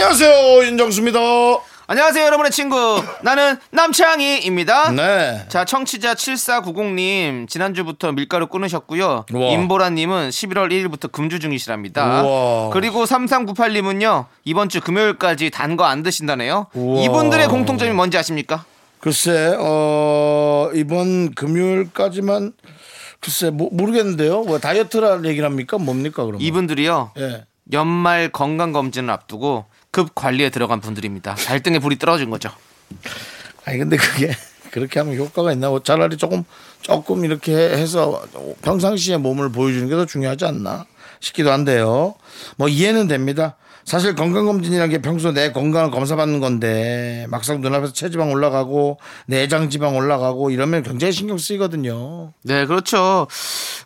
안녕하세요 윤정수입니다. 안녕하세요, 여러분의 친구. 나는 남창희입니다. 네. 자, 청취자 7490님, 지난주부터 밀가루 끊으셨고요. 우와. 임보라님은 11월 1일부터 금주 중이시랍니다. 우와. 그리고 3398님은요, 이번 주 금요일까지 단 거 안 드신다네요. 우와. 이분들의 공통점이 뭔지 아십니까? 글쎄 어 이번 금요일까지만 글쎄 모, 모르겠는데요. 뭐 다이어트라는 얘기를 합니까? 뭡니까 그러면? 이분들이요, 예. 연말 건강 검진을 앞두고 급 관리에 들어간 분들입니다. 발등에 불이 떨어진 거죠. 아니 근데 그게 그렇게 하면 효과가 있나? 뭐 차라리 조금 조금 이렇게 해서 평상시에 몸을 보여주는 게 더 중요하지 않나 싶기도 한데요. 뭐 이해는 됩니다. 사실 건강검진이라는 게 평소 내 건강을 검사받는 건데 막상 눈앞에서 체지방 올라가고 내장 지방 올라가고 이러면 굉장히 신경 쓰이거든요. 네, 그렇죠.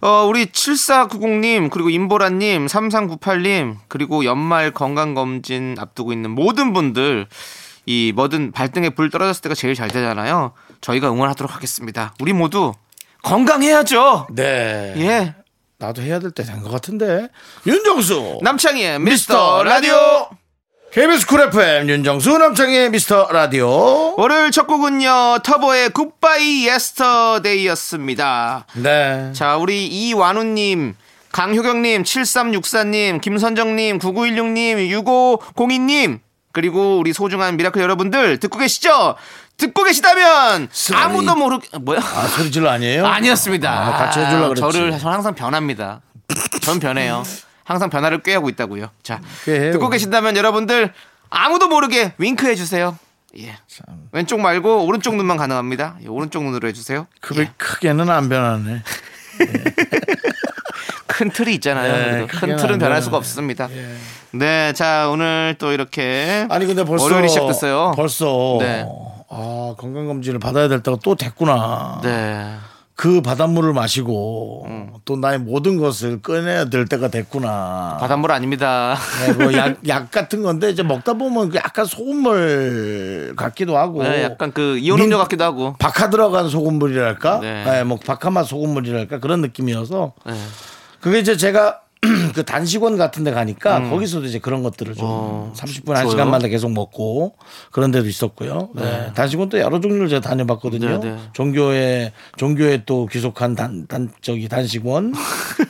어, 우리 7490님, 그리고 임보라님, 3398님, 그리고 연말 건강검진 앞두고 있는 모든 분들, 이 뭐든 발등에 불 떨어졌을 때가 제일 잘 되잖아요. 저희가 응원하도록 하겠습니다. 우리 모두 건강해야죠. 네. 예. 나도 해야 될 때 된 것 같은데. 윤정수. 남창희의 미스터 라디오. KBS Cool FM 윤정수 남창희의 미스터 라디오. 월요일 첫 곡은요, 터보의 Goodbye Yesterday였습니다. 네. 자, 우리 이완우님, 강효경님, 7364님, 김선정님, 9916님, 6502님, 그리고 우리 소중한 미라클 여러분들 듣고 계시죠? 듣고 계시다면 소리. 아무도 모르 뭐야? 아, 소리 질러 아니에요? 아니었습니다. 아, 같이 해주려고 그랬지. 저를 저는 항상 변합니다. 전 변해요. 항상 변화를 꾀하고 있다고요. 자, 꾀해요. 듣고 계신다면 여러분들 아무도 모르게 윙크 해주세요. 예. 왼쪽 말고 오른쪽 눈만 가능합니다. 예, 오른쪽 눈으로 해주세요. 크게, 크게는 안 변하네. 큰 틀이 있잖아요. 네, 큰 틀은 안 변할. 수가 없습니다. 네, 자 오늘 또 이렇게 아니 근데 벌써 월요일이 시작됐어요. 벌써 네. 아 건강 검진을 받아야 될 때가 또 됐구나. 네, 그 바닷물을 마시고 음. 또 나의 모든 것을 꺼내야 될 때가 됐구나. 바닷물 아닙니다. 네, 뭐 약, 약 같은 건데 이제 먹다 보면 그 약간 소금물 같기도 하고 네, 약간 그 이온음료 민- 같기도 하고. 박하 들어간 소금물이랄까, 네. 네. 뭐 박하맛 소금물이랄까 그런 느낌이어서 네. 그게 이제 제가 그 단식원 같은 데 가니까 거기서도 이제 그런 것들을 좀 음. 어, 30분, 한 좋아요. 시간마다 계속 먹고 그런 데도 있었고요. 네. 단식원도 여러 종류를 제가 다녀봤거든요. 네, 네. 종교에, 종교에 또 귀속한 단, 단, 저기 단식원.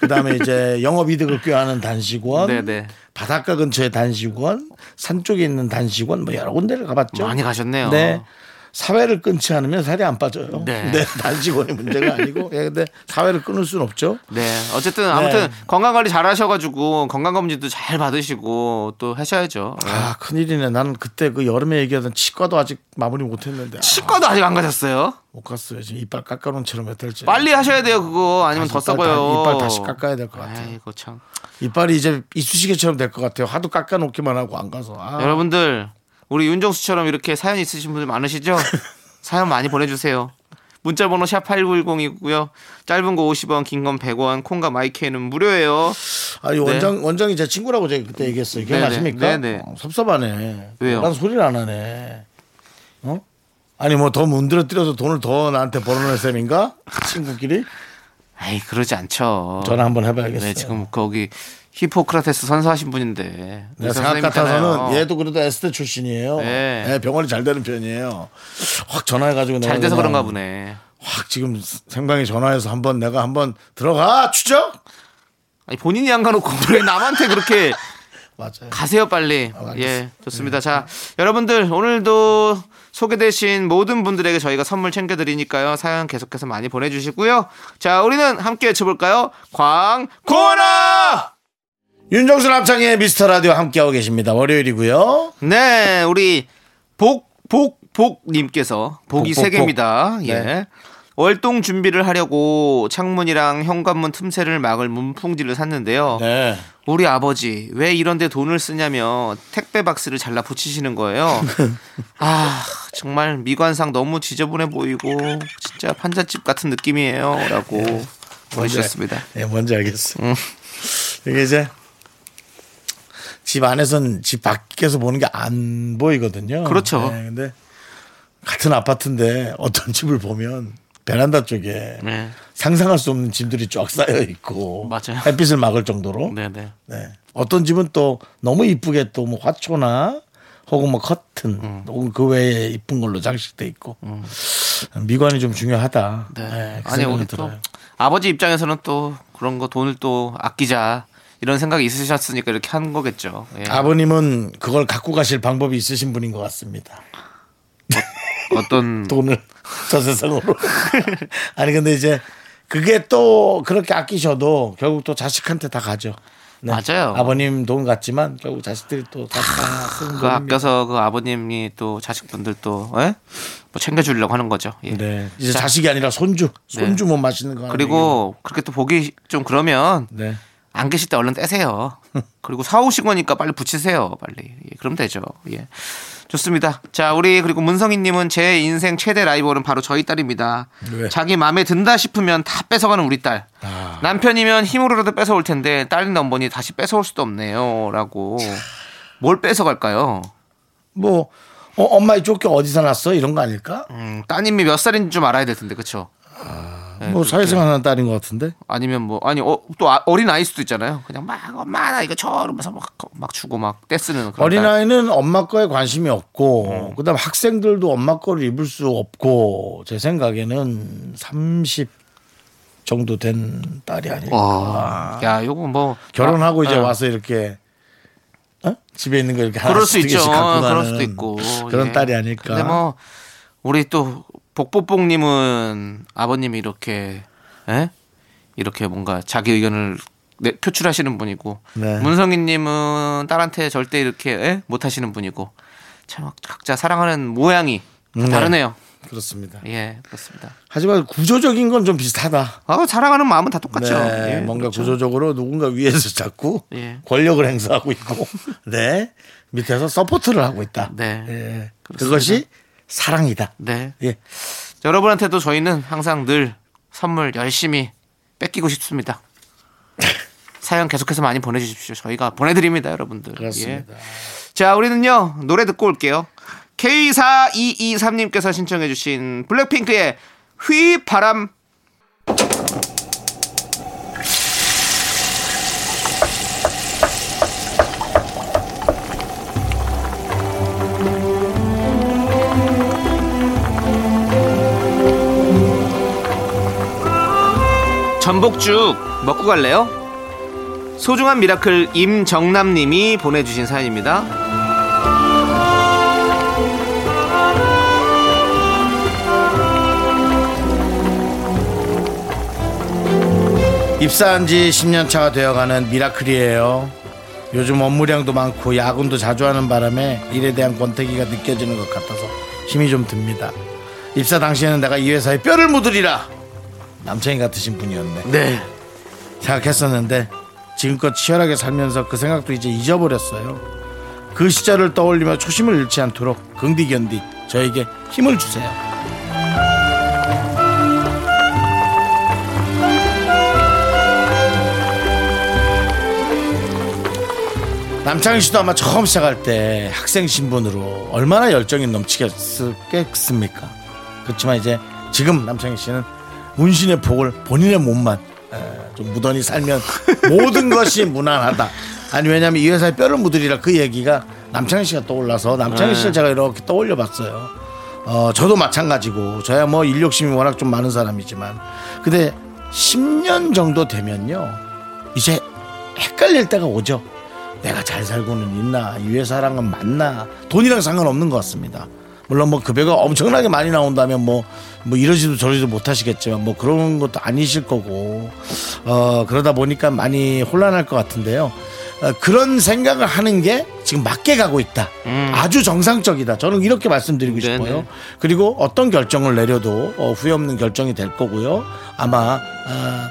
그 다음에 이제 영업이득을 꾀하는 단식원. 네, 네. 바닷가 근처에 단식원. 산 쪽에 있는 단식원. 뭐 여러 군데를 가봤죠. 많이 가셨네요. 네. 사회를 끊지 않으면 살이 안 빠져요. 네. 네. 단식원이 문제가 아니고. 예, 근데 사회를 끊을 수는 없죠. 네, 어쨌든 아무튼 네. 건강 관리 잘 하셔가지고 건강 검진도 잘 받으시고 또 하셔야죠. 네. 아, 큰일이네. 나는 그때 그 여름에 얘기하던 치과도 아직 마무리 못 했는데. 아, 치과도 아직 안 가셨어요? 못 갔어요. 지금 이빨 깎아놓은 채로 몇 달째. 빨리 하셔야 돼요 그거 아니면 더 썩어요. 다- 이빨 다시 깎아야 될 것 같아요. 아이고 참. 이빨이 이제 이쑤시개처럼 될 것 같아요. 하도 깎아놓기만 하고 안 가서. 아, 여러분들 우리 윤정수처럼 이렇게 사연 있으신 분들 많으시죠? 사연 많이 보내주세요. 문자 번호 샵 8910이고요. 짧은 거 50원, 긴 건 100원, 콩과 마이크는 무료예요. 아니 원장 원장이 제 친구라고 제가 그때 얘기했어요. 기억나십니까? 네. 네네. 어, 섭섭하네. 왜요? 난 소리를 안 하네. 어? 아니 뭐 더 문드러뜨려서 돈을 더 나한테 벌어낼 셈인가? 친구끼리 에이 그러지 않죠. 전화 한번 해봐야겠어요. 네, 지금 거기 히포크라테스 선서하신 분인데. 의사 생각 같아서는. 얘도 그래도 S대 출신이에요. 네. 네, 병원이 잘 되는 편이에요. 확 전화해가지고 내가 잘 돼서 그런가 보네. 확 지금 생방에 전화해서 한번 내가 한번 들어가 추적. 아니 본인이 안 가놓고 왜 남한테 그렇게 맞아요. 가세요 빨리. 알겠습니다. 예, 좋습니다. 자, 여러분들 오늘도 소개되신 모든 분들에게 저희가 선물 챙겨드리니까요. 사연 계속해서 많이 보내주시고요. 자, 우리는 함께 외쳐볼까요? 광고나! 윤정수 남창의 미스터 라디오 함께하고 계십니다. 월요일이고요. 네, 우리 복, 복, 복님께서 복이 복, 복, 세 개입니다. 복. 예. 네. 월동 준비를 하려고 창문이랑 현관문 틈새를 막을 문풍지를 샀는데요. 네. 우리 아버지 왜 이런데 돈을 쓰냐며 택배 박스를 잘라 붙이시는 거예요. 아 정말 미관상 너무 지저분해 보이고 진짜 판잣집 같은 느낌이에요.라고 보내주셨습니다. 예, 뭔지 알겠어. 이게 이제 집 안에선 집 밖에서 보는 게 안 보이거든요. 그렇죠. 네, 근데 같은 아파트인데 어떤 집을 보면 베란다 쪽에 네. 상상할 수 없는 짐들이 쫙 쌓여 있고 맞아요. 햇빛을 막을 정도로 네네. 네. 어떤 집은 또 너무 이쁘게 또 뭐 화초나 혹은 뭐 커튼 음. 혹은 그 외에 이쁜 걸로 장식돼 있고 미관이 좀 중요하다. 네. 네, 그 아니 우리 또 들어요. 아버지 입장에서는 또 그런 거 돈을 또 아끼자 이런 생각이 있으셨으니까 이렇게 한 거겠죠. 예. 아버님은 그걸 갖고 가실 방법이 있으신 분인 것 같습니다. 어떤 돈을 저 세상으로. 아니 근데 이제 그게 또 그렇게 아끼셔도 결국 또 자식한테 다 가죠. 네. 맞아요. 아버님 돈 같지만 결국 자식들이 또다 쓰는 그 돈입니다. 아껴서 그 아버님이 또 자식분들 또 예? 뭐 챙겨주려고 하는 거죠. 예. 네. 이제 자 식이 아니라 손주. 손주 뭐 맛있는 거. 하나 그리고 그렇게 또 보기 좀 그러면. 네. 안 계실 때 얼른 떼세요. 그리고 사오신 거니까 빨리 붙이세요. 빨리. 예, 그럼 되죠. 예. 좋습니다. 자, 우리 그리고 문성희님은 제 인생 최대 라이벌은 바로 저희 딸입니다. 왜? 자기 마음에 든다 싶으면 다 뺏어가는 우리 딸. 아. 남편이면 힘으로라도 뺏어올 텐데 딸인 넘버니 다시 뺏어올 수도 없네요.라고. 뭘 뺏어갈까요? 뭐 어, 엄마 이쪽 게 어디서 났어? 이런 거 아닐까? 음, 따님이 몇 살인지 좀 알아야 될 텐데, 그쵸? 네, 뭐 사회생활 하는 딸인 것 같은데. 아니면 뭐 아니 어, 또 아- 어린 아이 수도 있잖아요. 그냥 막 엄마 나 이거 줘 이러면서 막, 막 주고 막 떼쓰는 그런 딸. 어린아이는 엄마 거에 관심이 없고 어. 그다음 학생들도 엄마 거를 입을 수 없고 제 생각에는 30 정도 된 딸이 아닐까. 와, 야 요거 뭐 결혼하고 아, 이제 아, 와서 이렇게 어? 집에 있는 거 이렇게 그럴 수 있죠. 그럴 수도 있고 그런 예. 딸이 아닐까. 근데 뭐 우리 또 복복복님은 아버님이 이렇게 에? 이렇게 뭔가 자기 의견을 내- 표출하시는 분이고 네. 문성희님은 딸한테 절대 이렇게 에? 못하시는 분이고 참 각자 사랑하는 모양이 다 네. 다르네요. 그렇습니다. 예, 그렇습니다. 하지만 구조적인 건 좀 비슷하다. 아, 사랑하는 마음은 다 똑같죠. 네, 예, 뭔가 그렇죠. 구조적으로 누군가 위에서 자꾸 예. 권력을 행사하고 있고, 네 밑에서 support를 하고 있다. 네. 예. 그것이 사랑이다. 네. 예, 여러분한테도 저희는 항상 늘 선물 열심히 뺏기고 싶습니다. 사연 계속해서 많이 보내주십시오. 저희가 보내드립니다, 여러분들. 그렇습니다. 예. 자, 우리는요, 노래 듣고 올게요. K4223님께서 신청해주신 블랙핑크의 휘파람. 전복죽 먹고 갈래요? 소중한 미라클 임정남님이 보내주신 사연입니다. 입사한 지 10년 차가 되어가는 미라클이에요. 요즘 업무량도 많고 야근도 자주 하는 바람에 일에 대한 권태기가 느껴지는 것 같아서 힘이 좀 듭니다. 입사 당시에는 내가 이 회사에 뼈를 묻으리라 남창이 같으신 분이었네. 네. 생각했었는데 지금껏 치열하게 살면서 그 생각도 이제 잊어버렸어요. 그 시절을 떠올리며 초심을 잃지 않도록 긍디견디 저에게 힘을 주세요. 남창희 씨도 아마 처음 시작할 때 학생 신분으로 얼마나 열정이 넘치겠습니까? 그렇지만 이제 지금 남창희 씨는 문신의 폭을 본인의 몸만 에, 좀 무던히 살면 모든 것이 무난하다. 아니 왜냐하면 이 회사에 뼈를 묻으리라 그 얘기가 남창희 씨가 떠올라서 남창희 씨를 제가 이렇게 떠올려 봤어요. 어, 저도 마찬가지고 저야 뭐 인력심이 워낙 좀 많은 사람이지만 근데 10년 정도 되면요 이제 헷갈릴 때가 오죠. 내가 잘 살고는 있나 이 회사랑은 맞나 돈이랑 상관없는 것 같습니다. 물론 뭐 급여가 엄청나게 많이 나온다면 뭐, 뭐 이러지도 저러지도 못하시겠지만 뭐 그런 것도 아니실 거고 어 그러다 보니까 많이 혼란할 것 같은데요. 어, 그런 생각을 하는 게 지금 맞게 가고 있다. 아주 정상적이다. 저는 이렇게 말씀드리고 음. 네네. 싶어요. 그리고 어떤 결정을 내려도 어, 후회 없는 결정이 될 거고요. 아마 아,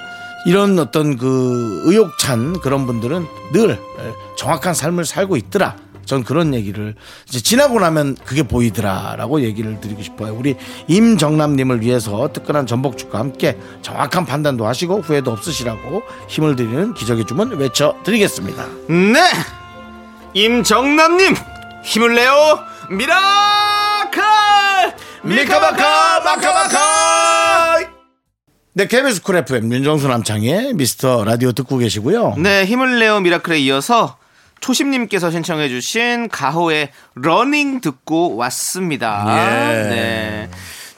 이런 어떤 그 의욕찬 그런 분들은 늘 정확한 삶을 살고 있더라. 전 그런 얘기를 이제 지나고 나면 그게 보이더라라고 얘기를 드리고 싶어요. 우리 임정남님을 위해서 뜨끈한 전복죽과 함께 정확한 판단도 하시고 후회도 없으시라고 힘을 드리는 기적의 주문 외쳐드리겠습니다. 네! 임정남님! 힘을 내요! 미라클! 미카마카 마카마카 네 KBS Cool FM 윤정수 남창희의 미스터 라디오 듣고 계시고요. 네, 힘을 내요 미라클에 이어서 초심님께서 신청해주신 가호의 러닝 듣고 왔습니다. 예. 네.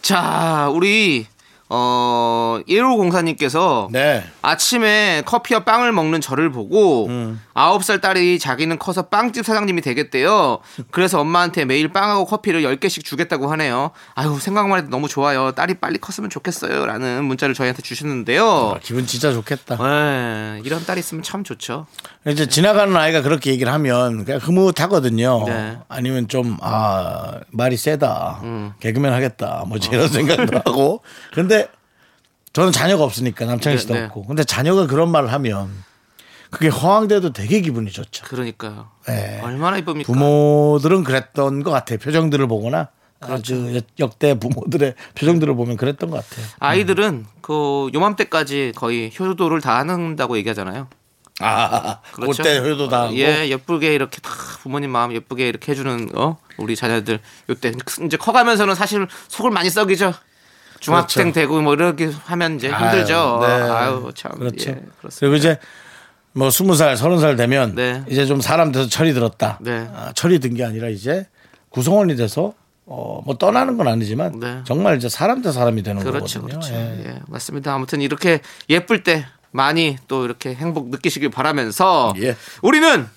자, 우리, 어, 1504님께서 네. 아침에 커피와 빵을 먹는 저를 보고 음. 아홉 살 딸이 자기는 커서 빵집 사장님이 되겠대요. 그래서 엄마한테 매일 빵하고 커피를 10개씩 주겠다고 하네요. 아유, 생각만 해도 너무 좋아요. 딸이 빨리 컸으면 좋겠어요. 라는 문자를 저희한테 주셨는데요. 아, 기분 진짜 좋겠다. 네, 이런 딸 있으면 참 좋죠. 이제 지나가는 아이가 그렇게 얘기를 하면 그냥 흐뭇하거든요. 네. 아니면 좀, 아, 말이 세다. 개그맨 하겠다. 뭐지 이런 생각도 하고. 근데 저는 자녀가 없으니까 남창희 씨도 네, 네. 없고. 근데 자녀가 그런 말을 하면 그게 허황돼도 되게 기분이 좋죠. 그러니까요. 네. 얼마나 이쁩니까? 부모들은 그랬던 것 같아요. 표정들을 보거나 아주 역대 부모들의 표정들을 보면 그랬던 것 같아요. 아이들은 그 요맘때까지 거의 효도를 다 한다고 얘기하잖아요. 아, 그렇죠. 그때 효도 다 하고. 예, 예쁘게 이렇게 다 부모님 마음 예쁘게 이렇게 해주는 어 우리 자녀들 요때 이제 커가면서는 사실 속을 많이 썩이죠. 중학생 그렇죠. 되고 뭐 이렇게 하면 이제 힘들죠. 아유, 네. 아유 참. 그렇죠. 예. 그리고 이제 뭐 스무 살, 서른 살 되면 네. 이제 좀 사람 돼서 철이 들었다. 네. 아, 철이 든 게 아니라 이제 구성원이 돼서 어, 뭐 떠나는 건 아니지만 네. 정말 이제 사람 대 사람이 되는 그렇죠, 거거든요. 그렇죠. 예. 예, 맞습니다. 아무튼 이렇게 예쁠 때 많이 또 이렇게 행복 느끼시길 바라면서 예. 우리는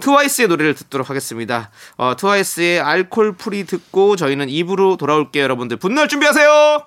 트와이스의 노래를 듣도록 하겠습니다. 어, 트와이스의 Alcohol Free 듣고 저희는 2부로 돌아올게요. 여러분들 분노할 준비하세요.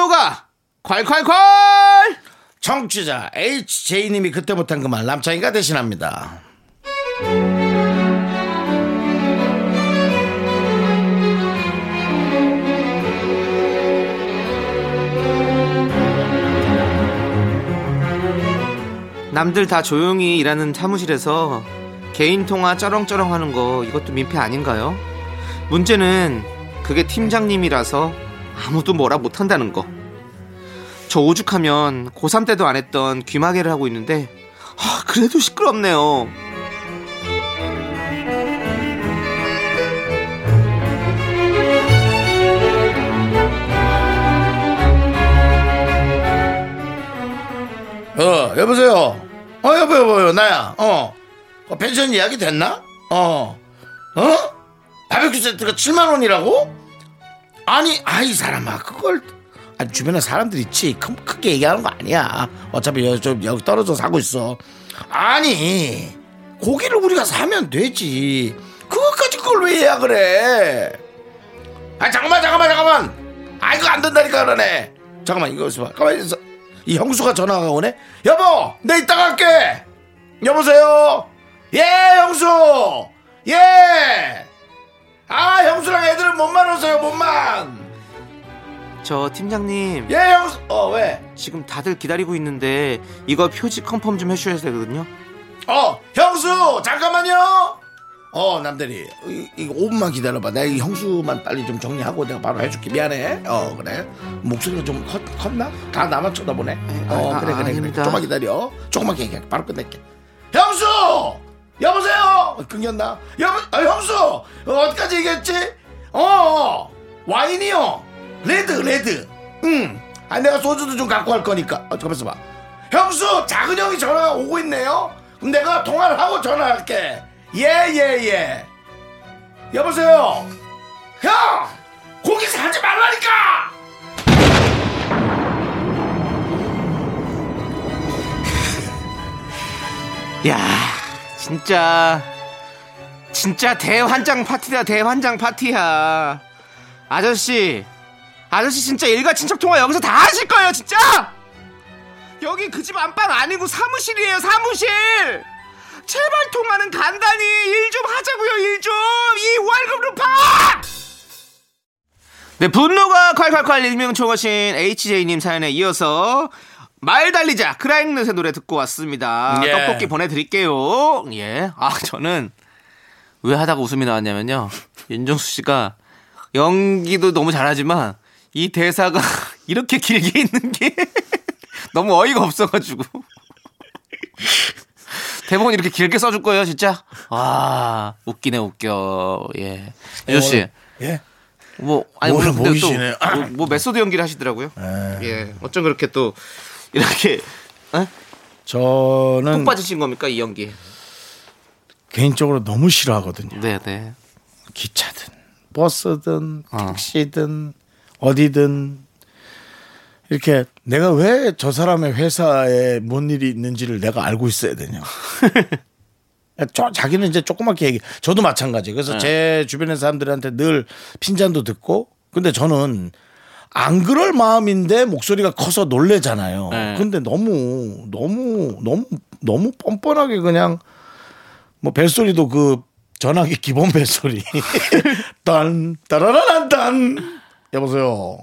분노가 콸콸콸! 청취자 HJ님이 그때 못한 그 말 남창이가 대신합니다. 남들 다 조용히 일하는 사무실에서 개인 통화 쩌렁쩌렁 하는 거 이것도 민폐 아닌가요? 문제는 그게 팀장님이라서 아무도 뭐라 못한다는 거. 저 오죽하면 고3 때도 안 했던 귀마개를 하고 있는데 아, 그래도 시끄럽네요. 어, 여보세요. 어, 여보, 여보, 나야. 어. 어, 펜션 예약이 됐나? 어. 어? 바베큐 세트가 7만원이라고? 아니, 아이, 사람아, 그걸. 아니, 주변에 사람들 있지. 크, 크게 얘기하는 거 아니야. 어차피 여기, 좀 여기 떨어져 사고 있어. 아니, 고기를 우리가 사면 되지. 그것까지 그걸 왜 예약을 해? 아, 잠깐만, 잠깐만, 잠깐만. 아, 이거 안 된다니까, 그러네. 잠깐만, 이거 있어봐. 가만히 있어. 이 형수가 전화가 오네? 여보, 내 이따 갈게! 여보세요? 예, 형수! 예! 아, 형수랑 애들은 몸만 오세요, 몸만! 저 팀장님 예, 형수! 어, 왜? 지금 다들 기다리고 있는데 이거 표지 컨펌 좀 해주셔야 되거든요. 어, 형수! 잠깐만요! 어, 남대리. 이, 이거 5분만 기다려봐. 내가 이 형수만 빨리 좀 정리하고 내가 바로 해줄게. 미안해. 어, 그래. 목소리가 좀 컸, 컸나? 다 나만 쳐다보네. 어, 아, 그래, 아, 그래, 그래. 아닙니다. 조금만 기다려. 조금만 얘기해. 바로 끝낼게. 형수! 여보세요? 어, 끊겼나? 여보, 아, 형수! 어, 어디까지 얘기했지? 어, 어, 와인이요. 레드, 레드. 응. 아 내가 소주도 좀 갖고 갈 거니까. 어, 잠깐만 있어봐. 형수 작은 형이 전화가 오고 있네요. 그럼 내가 통화를 하고 전화할게. 예예 예. 여보세요. 형 고기 사지 말라니까. 야, 진짜 진짜 대환장 파티다 대환장 파티야. 아저씨, 아저씨 진짜 일가 친척 통화 여기서 다 하실 거예요, 진짜. 여기 그 집 안방 아니고 사무실이에요, 사무실. 제발 통화는 간단히 일 좀 하자고요, 일 좀. 이 월급으로 파! 네, 분노가 콸콸콸 일명 총하신 HJ님 사연에 이어서 말 달리자 크라잉넷의 노래 듣고 왔습니다. 예. 떡볶이 보내드릴게요. 예. 아 저는 왜 하다가 웃음이 나왔냐면요. 윤정수 씨가 연기도 너무 잘하지만 이 대사가 이렇게 길게 있는 게 너무 어이가 없어가지고 대본 이렇게 길게 써줄 거예요, 진짜. 아 웃기네 웃겨. 예. 윤정 씨. 예. 뭐 아니 뭐를 오늘 근데 또 보이시네요. 아. 뭐, 뭐 메소드 연기를 하시더라고요. 예. 어쩜 그렇게 또 이렇게 에? 저는 푹 빠지신 겁니까 이 연기? 개인적으로 너무 싫어하거든요. 네, 네. 기차든 버스든 어. 택시든 어 디든 이렇게 내가 왜 저 사람의 회사에 뭔 일이 있는지를 내가 알고 있어야 되냐. 저, 자기는 이제 조그맣게 얘기. 저도 마찬가지. 그래서 네. 제 주변의 사람들한테 늘 핀잔도 듣고. 근데 저는 안 그럴 마음인데 목소리가 커서 놀래잖아요. 네. 근데 너무 너무 너무 너무 뻔뻔하게 그냥 뭐 벨소리도 그 전화기 기본 벨소리. 딴 따라라란 딴. 여보세요.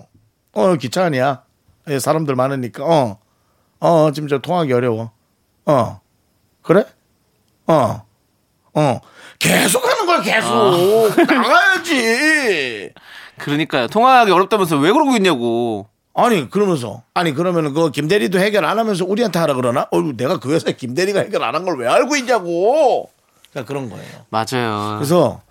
어 기차 아니야. 예, 사람들 많으니까. 어. 어 지금 저 통하기 어려워. 어. 그래? 어. 어. 계속 하는 거야 계속. 나가야지. 그러니까요. 통화하기 어렵다면서 왜 그러고 있냐고. 아니 그러면서 아니 그러면은 그 김대리도 해결 안 하면서 우리한테 하라 그러나? 어 내가 그 회사에 김대리가 해결 안 한 걸 왜 알고 있냐고. 그러니까 그런 거예요. 맞아요. 그래서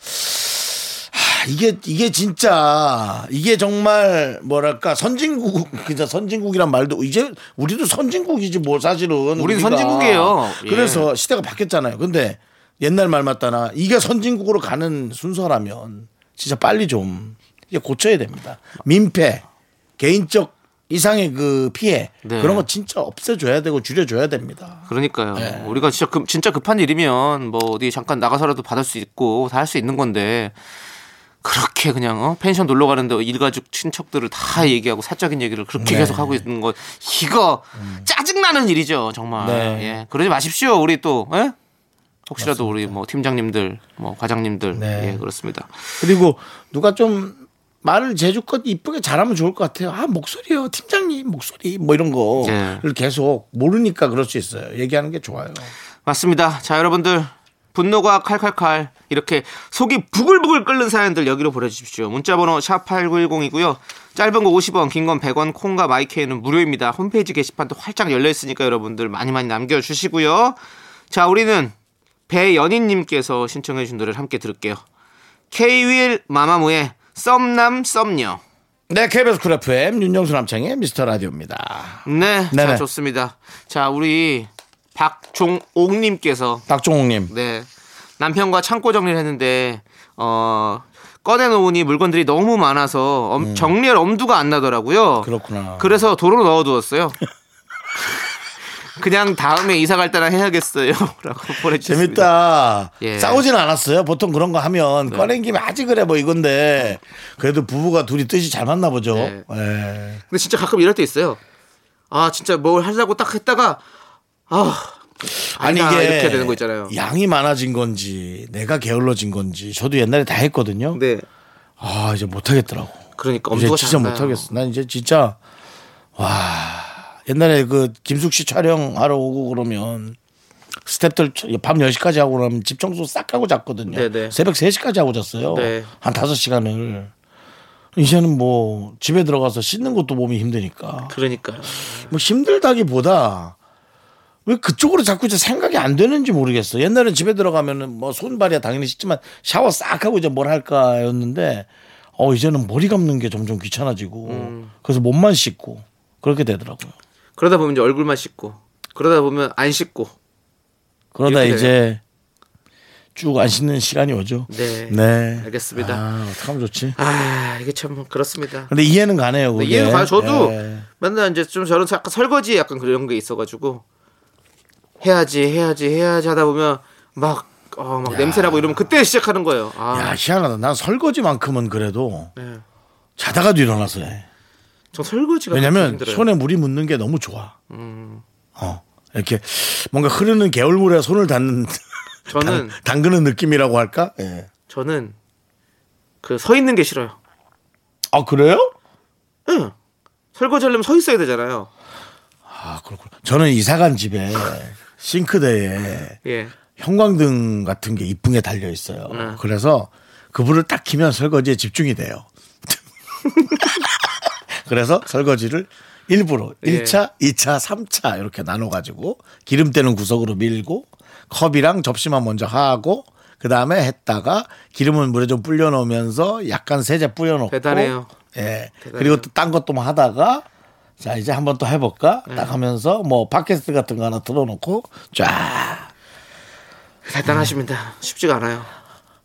하, 이게 이게 진짜 이게 정말 뭐랄까 선진국 그냥 선진국이란 말도 이제 우리도 선진국이지 뭐 사실은 우린 우리가. 선진국이에요. 예. 그래서 시대가 바뀌었잖아요. 근데 옛날 말 맞다나 이게 선진국으로 가는 순서라면 진짜 빨리 좀 이제 고쳐야 됩니다. 민폐 개인적 이상의 그 피해 네. 그런 거 진짜 없애줘야 되고 줄여줘야 됩니다. 그러니까요. 네. 우리가 진짜 급, 진짜 급한 일이면 뭐 어디 잠깐 나가서라도 받을 수 있고 다 할 수 있는 건데 그렇게 그냥 어? 펜션 놀러 가는데 일가족 친척들을 다 얘기하고 사적인 얘기를 그렇게 네. 계속 하고 있는 거 이거 짜증 나는 일이죠 정말. 네. 예. 그러지 마십시오. 우리 또 예? 혹시라도 우리 뭐 팀장님들, 뭐 과장님들, 네. 예 그렇습니다. 그리고 누가 좀 말을 제주껏 이쁘게 잘하면 좋을 것 같아요. 아 목소리요, 팀장님 목소리 뭐 이런 거를 네. 계속 모르니까 그럴 수 있어요. 얘기하는 게 좋아요. 맞습니다. 자, 여러분들. 분노가 칼칼칼 이렇게 속이 부글부글 끓는 사연들 여기로 보내주십시오. 문자번호 샵 8910이고요. 짧은 거 50원, 긴 건 100원, 콩과 마이케이는 무료입니다. 홈페이지 게시판도 활짝 열려있으니까 여러분들 많이 많이 남겨주시고요. 자, 우리는 배연희님께서 신청해 주신 노래를 함께 들을게요. K-윌 마마무의 썸남 썸녀. 네, KBS 쿨 FM 윤정수 남창희의 미스터 라디오입니다. 네, 자 네네. 좋습니다. 자, 우리 박종옥님께서 박종욱님. 네. 남편과 창고 정리를 했는데 어 꺼내놓으니 물건들이 너무 많아서 엄- 정리할 엄두가 안 나더라고요. 음. 그렇구나. 그래서 도로 넣어두었어요. 그냥 다음에 이사 갈 때나 해야겠어요.라고 보내주셨습니다. 재밌다. 예. 싸우진 않았어요. 보통 그런 거 하면 네. 꺼낸 김에 아직 그래 뭐 이건데 그래도 부부가 둘이 뜻이 잘 맞나 보죠. 네. 예. 근데 진짜 가끔 이럴 때 있어요. 아 진짜 뭘 하려고 딱 했다가 아 아니 이게 이렇게 되는 거 있잖아요. 양이 많아진 건지 내가 게을러진 건지 저도 옛날에 다 했거든요. 네. 아 이제 못 하겠더라고. 그러니까 이제 엄두가 진짜 잘안 나요. 못하겠어. 난 이제 진짜 와 옛날에 그 김숙 씨 촬영하러 오고 그러면 스탭들 밤 10시까지 하고 그러면 집 청소 싹 하고 잤거든요. 네네. 새벽 3시까지 하고 잤어요. 네. 한 5시간을. 이제는 뭐 집에 들어가서 씻는 것도 몸이 힘드니까. 그러니까요. 뭐 힘들다기보다 왜 그쪽으로 자꾸 이제 생각이 안 되는지 모르겠어. 옛날엔 집에 들어가면은 뭐 손발이야 당연히 씻지만 샤워 싹 하고 이제 뭘 할까였는데 어 이제는 머리 감는 게 점점 귀찮아지고 음. 그래서 몸만 씻고 그렇게 되더라고요. 그러다 보면 이제 얼굴만 씻고 그러다 보면 안 씻고 그러다 이제 쭉 안 씻는 시간이 오죠. 네. 네. 알겠습니다. 아, 어떡하면 좋지. 아 이게 참 그렇습니다. 근데 이해는 가네요. 네, 그게. 이해가 가요. 저도 예. 맨날 이제 좀 저런 약간 설거지 약간 그런 게 있어가지고 해야지 해야지 해야지 하다 보면 막 어, 막 냄새나고 이러면 그때 시작하는 거예요. 아, 야 희한하다. 난 설거지만큼은 그래도 네. 자다가도 일어나서 해. 저 설거지가 왜냐면. 음. 손에 물이 묻는 게 너무 좋아. 어 이렇게 뭔가 흐르는 개울물에 손을 닿는 저는 담, 그는 느낌이라고 할까? 예. 저는 그 서 있는 게 싫어요. 아 그래요? 응. 설거지 하려면 서 있어야 되잖아요. 아 그렇구나. 저는 이사 간 집에 싱크대에 예. 형광등 같은 게 이쁘게 달려 있어요. 네. 그래서 그 불을 딱 켜면 설거지에 집중이 돼요. 그래서 설거지를 일부러 예. 1차, 2차, 3차 이렇게 나눠 가지고 기름때는 구석으로 밀고 컵이랑 접시만 먼저 하고 그 다음에 했다가 기름은 물에 좀 불려 놓으면서 약간 세제 뿌려 놓고 대단해요. 예. 대단해요. 그리고 또 딴 것도 뭐 하다가 자 이제 한번 또 해볼까 네. 딱 하면서 뭐 팟캐스트 같은 거 하나 틀어놓고 쫙 대단하십니다. 쉽지가 않아요.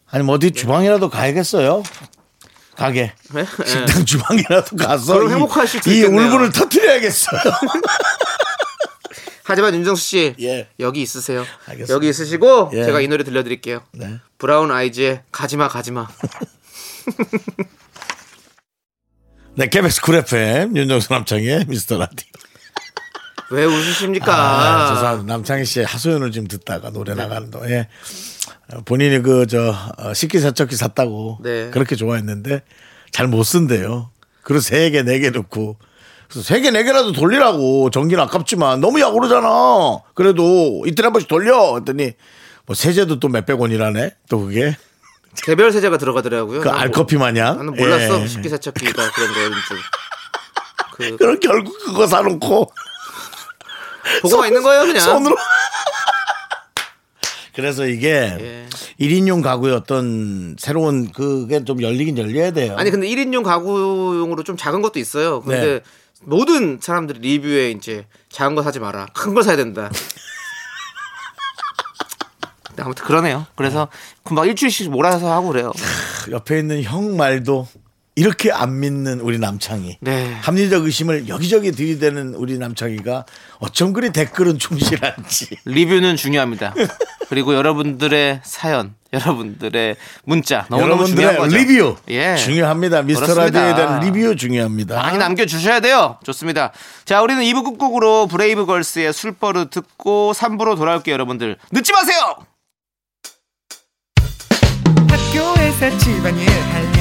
아니 뭐 어디 주방이라도 가야겠어요. 가게 네? 식당 주방이라도 가서 그럼 이- 이. 울분을 터트려야겠어요. 하지만 윤정수 씨 예. 여기 있으세요. 알겠습니다. 여기 있으시고 예. 제가 이 노래 들려드릴게요. 네. 브라운 아이즈의 가지마 가지마. 네, KBS 쿨 FM 윤정수 남창희의 미스터 라디. 왜 웃으십니까? 아, 죄송합니다. 남창희 씨의 하소연을 지금 듣다가 노래 나가는 동안에 어, 본인이 그 저 식기세척기 샀다고 네. 그렇게 좋아했는데 잘 못 쓴대요. 그리고 세 개, 네 개 넣고 그래서 세 개, 네 개라도 돌리라고 전기는 아깝지만 너무 약오르잖아. 그래도 이틀에 한 번씩 돌려. 했더니 뭐 세제도 또 몇백 원이라네. 또 그게 개별 세제가 들어가더라고요. 그난 알커피 마냥. 나는 몰랐어 예. 식기세척기가 그런 줄. 그 그럼 결국 그거 사놓고 보고가 있는 거예요 그냥. 손으로. 그래서 이게 예. 일 1인용 가구의 어떤 새로운 그게 좀 열리긴 열려야 돼요. 아니 근데 1인용 가구용으로 좀 작은 것도 있어요. 근데 네. 모든 사람들이 리뷰에 이제 작은 거 사지 마라. 큰 걸 사야 된다. 아무튼 그러네요. 그래서 금방 일주일씩 몰아서 하고 그래요. 옆에 있는 형 말도 이렇게 안 믿는 우리 남창희. 네. 합리적 의심을 여기저기 들이대는 우리 남창희가 어쩜 그리 댓글은 충실한지. 리뷰는 중요합니다. 그리고 여러분들의 사연, 여러분들의 문자 너무너무 중요한 거죠. 여러분들의 리뷰 예. 중요합니다. 미스터. 라디오에 대한 리뷰 중요합니다. 많이 남겨주셔야 돼요. 좋습니다. 자, 우리는 2부 끝곡으로 브레이브걸스의 술버릇 듣고 3부로 돌아올게요, 여러분들. 늦지 마세요! 학교에서 집안일 할일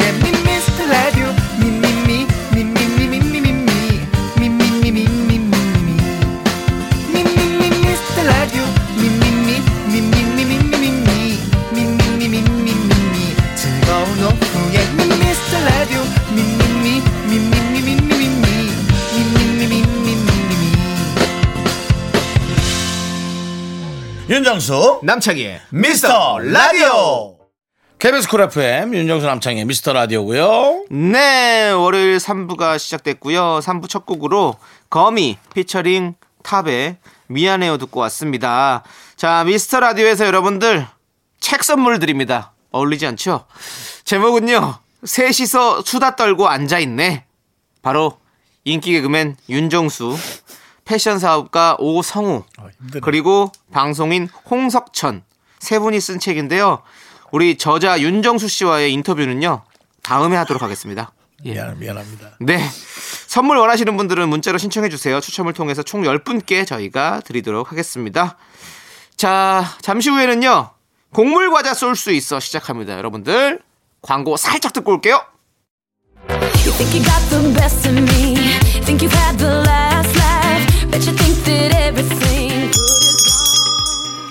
윤정수 남창희의 미스터 라디오. KBS 쿨 FM 윤정수 남창희 미스터 라디오고요. 네, 월요일 3부가 시작됐고요. 3부 첫 곡으로 거미 피처링 탑의 미안해요 듣고 왔습니다. 자, 미스터 라디오에서 여러분들 책 선물 드립니다. 어울리지 않죠? 제목은요. 셋이서 수다 떨고 앉아 있네. 바로 인기 개그맨 윤정수, 패션 사업가 오성우, 힘드네. 그리고 방송인 홍석천 세 분이 쓴 책인데요. 우리 저자 윤정수 씨와의 인터뷰는요. 다음에 하도록 하겠습니다. 예. 미안, 미안 합니다. 네. 선물 원하시는 분들은 문자로 신청해 주세요. 추첨을 통해서 총 10분께 저희가 드리도록 하겠습니다. 자, 잠시 후에는요. 곡물 과자 쏠 수 있어 시작합니다. 여러분들 광고 살짝 듣고 올게요. You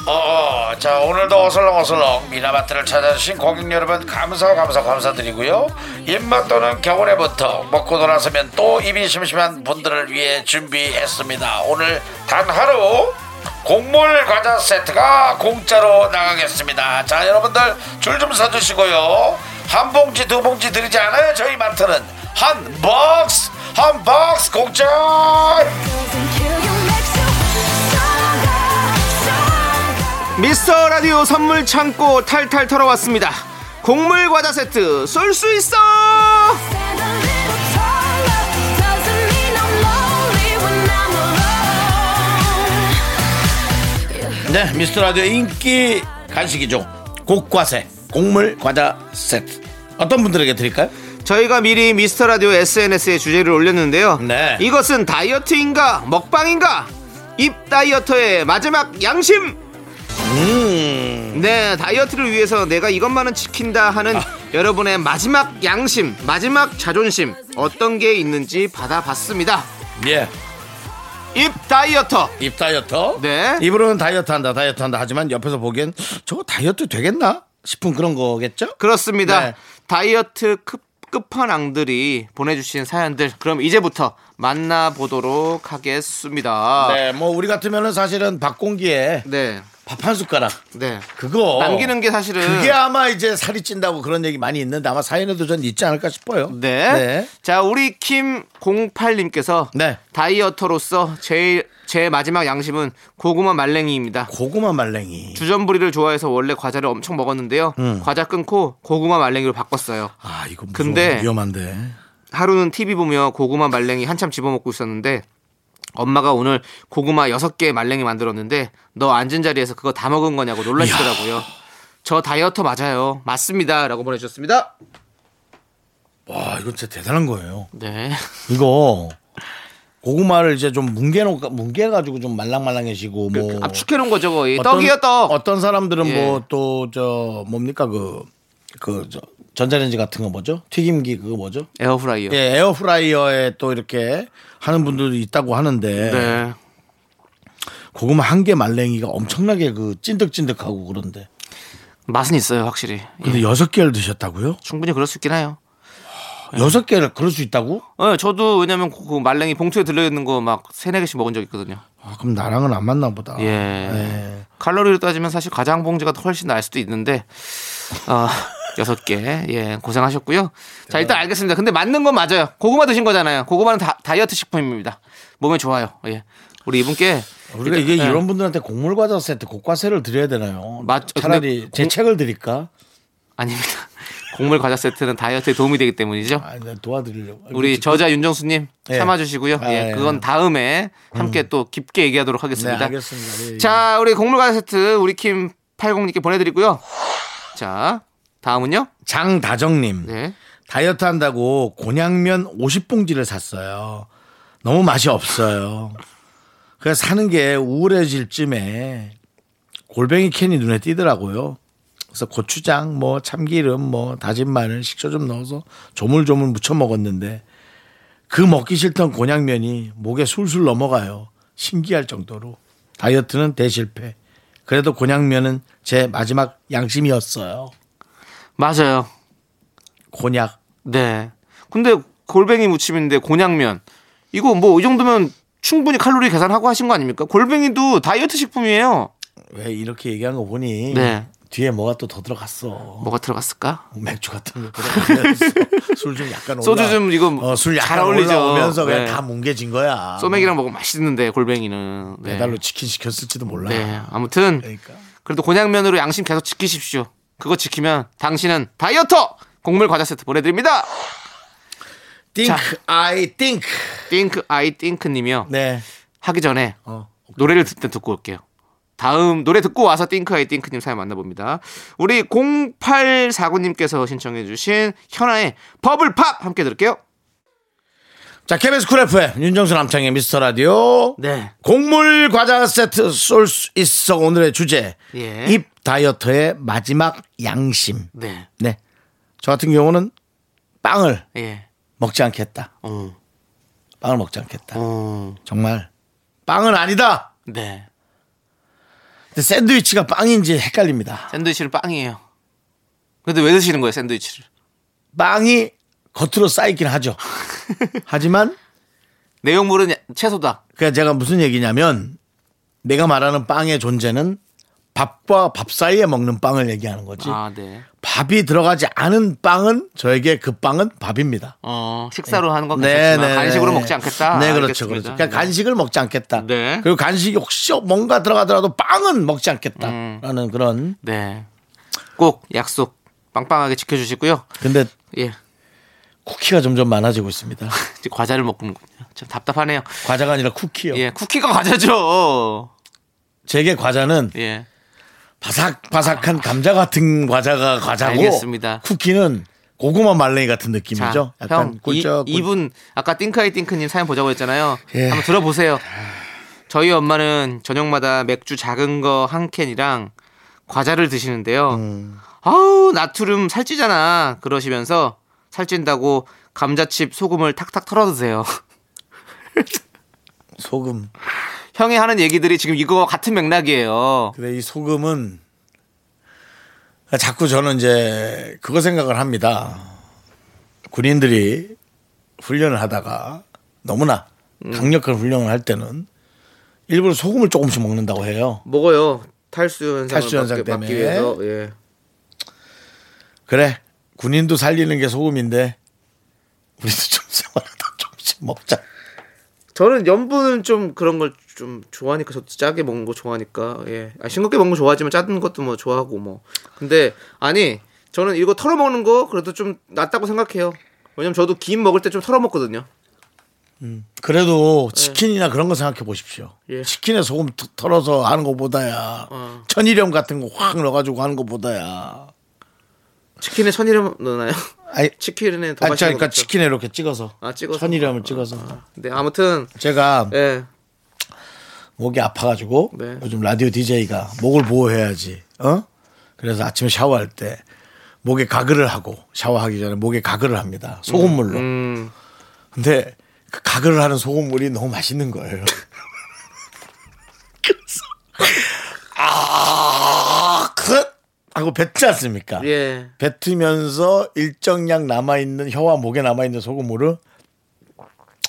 어, 자 오늘도 어슬렁 어슬렁어슬렁 미나마트를 찾아주신 고객 여러분 감사 감사 감사드리고요. 입맛 도는 겨울에부터 먹고 돌아서면 또 입이 심심한 분들을 위해 준비했습니다. 오늘 단 하루 곡물 과자 세트가 공짜로 나가겠습니다. 자 여러분들 줄 좀 서주시고요. 한 봉지 두 봉지 드리지 않아요. 저희 마트는 한 박스 한 박스 공짜. 미스터 라디오 선물 창고 탈탈 털어왔습니다. 곡물 과자 세트 쏠 수 있어! 네, 미스터 라디오 인기 간식이죠. 곡과세, 곡물 과자 세트. 어떤 분들에게 드릴까요? 저희가 미리 미스터 라디오 SNS에 주제를 올렸는데요. 네. 이것은 다이어트인가 먹방인가? 입 다이어터의 마지막 양심. 음, 네, 다이어트를 위해서 내가 이것만은 지킨다 하는 아. 여러분의 마지막 양심, 마지막 자존심 어떤 게 있는지 받아봤습니다. 예. 입 다이어터. 입 다이어터. 네. 입으로는 다이어트 한다, 다이어트 한다. 하지만 옆에서 보기엔 저거 다이어트 되겠나? 싶은 그런 거겠죠? 그렇습니다. 네. 다이어트 끝, 끝판왕들이 보내주신 사연들 그럼 이제부터 만나보도록 하겠습니다. 네, 뭐 우리 같으면은 사실은 밥공기에 네. 밥 한 숟가락. 네. 그거 남기는 게 사실은 그게 아마 이제 살이 찐다고 그런 얘기 많이 있는데 아마 사연에도 전 있지 않을까 싶어요. 네. 네. 자, 우리 킴08님께서 네. 다이어터로서 제일 제 마지막 양심은 고구마 말랭이입니다. 고구마 말랭이. 주전부리를 좋아해서 원래 과자를 엄청 먹었는데요. 음. 과자 끊고 고구마 말랭이로 바꿨어요. 아, 이거 무서워. 근데- 위험한데. 하루는 TV 보며 고구마 말랭이 한참 집어먹고 있었는데 엄마가 오늘 고구마 6개 말랭이 만들었는데 너 앉은 자리에서 그거 다 먹은 거냐고 놀라시더라고요. 저 다이어터 맞아요. 맞습니다. 라고 보내주셨습니다. 와, 이건 진짜 대단한 거예요. 네. 이거 고구마를 이제 좀 뭉개 놓 뭉개 가지고 좀 말랑말랑해지고 뭐 압축해 놓은 거죠, 거의. 어떤- 떡이요, 떡. 어떤 사람들은 예. 뭐또 저 뭡니까 그 그 저 전자레인지 같은 거 뭐죠? 튀김기 그거 뭐죠? 에어프라이어. 예, 에어프라이어에 또 이렇게 하는 분들도 있다고 하는데 네. 고구마 한 개 말랭이가 엄청나게 그 찐득찐득하고 그런데 맛은 있어요, 확실히. 근데 여섯 개를 드셨다고요? 충분히 그럴 수 있긴 해요. 여섯 개를 그럴 수 있다고? 어, 저도 왜냐면 그 말랭이 봉투에 들려있는 거 막 세네 개씩 먹은 적 있거든요. 아, 그럼 나랑은 안 맞나 보다. 예. 예. 칼로리로 따지면 사실 가장 봉지가 훨씬 나을 수도 있는데, 어, 여섯 개. 예, 고생하셨고요. 자, 일단 알겠습니다. 근데 맞는 건 맞아요. 고구마 드신 거잖아요. 고구마는 다, 다이어트 식품입니다. 몸에 좋아요. 예. 우리 이분께. 우리가 이게 예. 이런 분들한테 곡물 과자 세트 곡과세를 드려야 되나요? 맞- 차라리 근데 제 공- 책을 드릴까? 아닙니다. 곡물 과자 세트는 다이어트에 도움이 되기 때문이죠. 아, 네, 도와드리려고. 우리 이렇게 저자 윤정수님 예. 참아주시고요. 아, 예, 예. 그건 다음에 함께 또 깊게 얘기하도록 네, 하겠습니다. 알겠습니다. 예, 예. 자, 우리 곡물 과자 세트 우리 킴 80님께 보내드리고요. 자, 다음은요. 장다정님 네. 다이어트 한다고 곤약면 50봉지를 샀어요. 너무 맛이 없어요. 그래서 사는 게 우울해질 쯤에 골뱅이 캔이 눈에 띄더라고요. 그래서 고추장, 뭐 참기름, 뭐 다진 마늘, 식초 좀 넣어서 조물조물 무쳐 먹었는데 그 먹기 싫던 곤약면이 목에 술술 넘어가요. 신기할 정도로 다이어트는 대실패. 그래도 곤약면은 제 마지막 양심이었어요. 맞아요. 곤약. 네. 근데 골뱅이 무침인데 곤약면. 이거 뭐 이 정도면 충분히 칼로리 계산하고 하신 거 아닙니까? 골뱅이도 다이어트 식품이에요. 왜 이렇게 얘기한 거 보니 네. 뒤에 뭐가 또 더 들어갔어. 뭐가 들어갔을까? 맥주 같은 거 들어가면서 술좀 약간 올라. 소주 좀 이거 어, 술 약간 잘 어울리죠. 올라오면서 그냥 네. 다 뭉개진 거야. 소맥이랑 먹으면 맛있는데 골뱅이는. 네. 배달로 치킨 시켰을지도 몰라. 네. 아무튼 그러니까. 그래도 곤약면으로 양심 계속 지키십시오. 그거 지키면 당신은 다이어터 곡물 과자 세트 보내드립니다. think 자. I think. think I think 님이요. 네. 하기 전에 어. 노래를 듣, 듣고 올게요. 다음 노래 듣고 와서 think I think 님 사연 만나봅니다. 우리 0849님께서 신청해 주신 현아의 Bubble Pop 함께 들을게요. 자, KBS 쿨 FM 윤정수 남창희의 미스터 라디오. 네. 곡물 과자 세트 쏠 수 있어 오늘의 주제. 예. 입 다이어터의 마지막 양심. 네. 네. 저 같은 경우는 빵을 예. 먹지 않겠다. 어. 빵을 먹지 않겠다. 어. 정말 빵은 아니다. 네. 근데 근데 샌드위치가 빵인지 헷갈립니다. 샌드위치는 빵이에요. 근데 왜 드시는 거예요, 샌드위치를? 빵이 겉으로 쌓이긴 하죠. 하지만 내용물은 야- 채소다. 그러니까 제가 무슨 얘기냐면 내가 말하는 빵의 존재는 밥과 밥 사이에 먹는 빵을 얘기하는 거지. 아, 네. 밥이 들어가지 않은 빵은 저에게 그 빵은 밥입니다. 어, 식사로 하는 건 괜찮지만 간식으로 먹지 않겠다. 네, 그렇죠. 알겠습니다. 그렇죠. 그러니까 간식을 먹지 않겠다. 네. 그리고 간식이 혹시 뭔가 들어가더라도 빵은 먹지 않겠다라는 그런. 네. 꼭 약속 빵빵하게 지켜 주시고요. 근데 예. 쿠키가 점점 많아지고 있습니다. 이제 과자를 먹군요. 좀 답답하네요. 과자가 아니라 쿠키요. 예, 쿠키가 과자죠. 제게 과자는 예. 바삭바삭한 감자 같은 과자가 과자고 알겠습니다. 쿠키는 고구마 말랭이 같은 자, 느낌이죠. 약간 형, 꿀쩍 이, 이분 아까 띵카이 띵크님 사연 보자고 했잖아요. 예. 한번 들어보세요. 저희 엄마는 저녁마다 맥주 작은 거 한 캔이랑 과자를 드시는데요. 음. 아우 나트륨 살찌잖아 그러시면서 살찐다고 감자칩 소금을 탁탁 털어 드세요. 소금. 형이 하는 얘기들이 지금 이거 같은 맥락이에요. 근데 이 소금은 자꾸 저는 이제 그거 생각을 합니다. 군인들이 훈련을 하다가 너무나 음. 강력한 훈련을 할 때는 일부러 소금을 조금씩 먹는다고 해요. 먹어요. 탈수 현상을 탈수 현상 때문에. 위해서 예. 그래 군인도 살리는 게 소금인데 우리도 좀 생활하다 조금씩 먹자. 저는 염분은 좀 그런 걸 좀 좋아하니까 저도 짜게 먹는 거 좋아하니까 예 아, 싱겁게 먹는 거 좋아하지만 짜는 것도 뭐 좋아하고 뭐 근데 아니 저는 이거 털어 먹는 거 그래도 좀 낫다고 생각해요 왜냐면 저도 김 먹을 때 좀 털어 먹거든요 그래도 치킨이나 그런 거 생각해 보십시오. 예. 치킨에 소금 터- 털어서 하는 것보다야 어. 천일염 같은 거 확 넣어가지고 하는 것보다야. 치킨에 천일염 넣나요? 아니, 치킨에 더 아니, 맛있는 그러니까 거 치킨에 이렇게 찍어서, 아, 찍어서? 천일염을 찍어서. 네 아무튼 제가 예 목이 아파가지고 네. 요즘 라디오 DJ가 목을 보호해야지. 어? 그래서 아침에 샤워할 때 목에 가글을 하고 샤워하기 전에 목에 가글을 합니다. 소금물로. 음, 근데 그 가글을 하는 소금물이 너무 맛있는 거예요. 그래서 아, 그 하고 뱉지 않습니까? 예 뱉으면서 일정량 남아 있는 혀와 목에 남아 있는 소금물을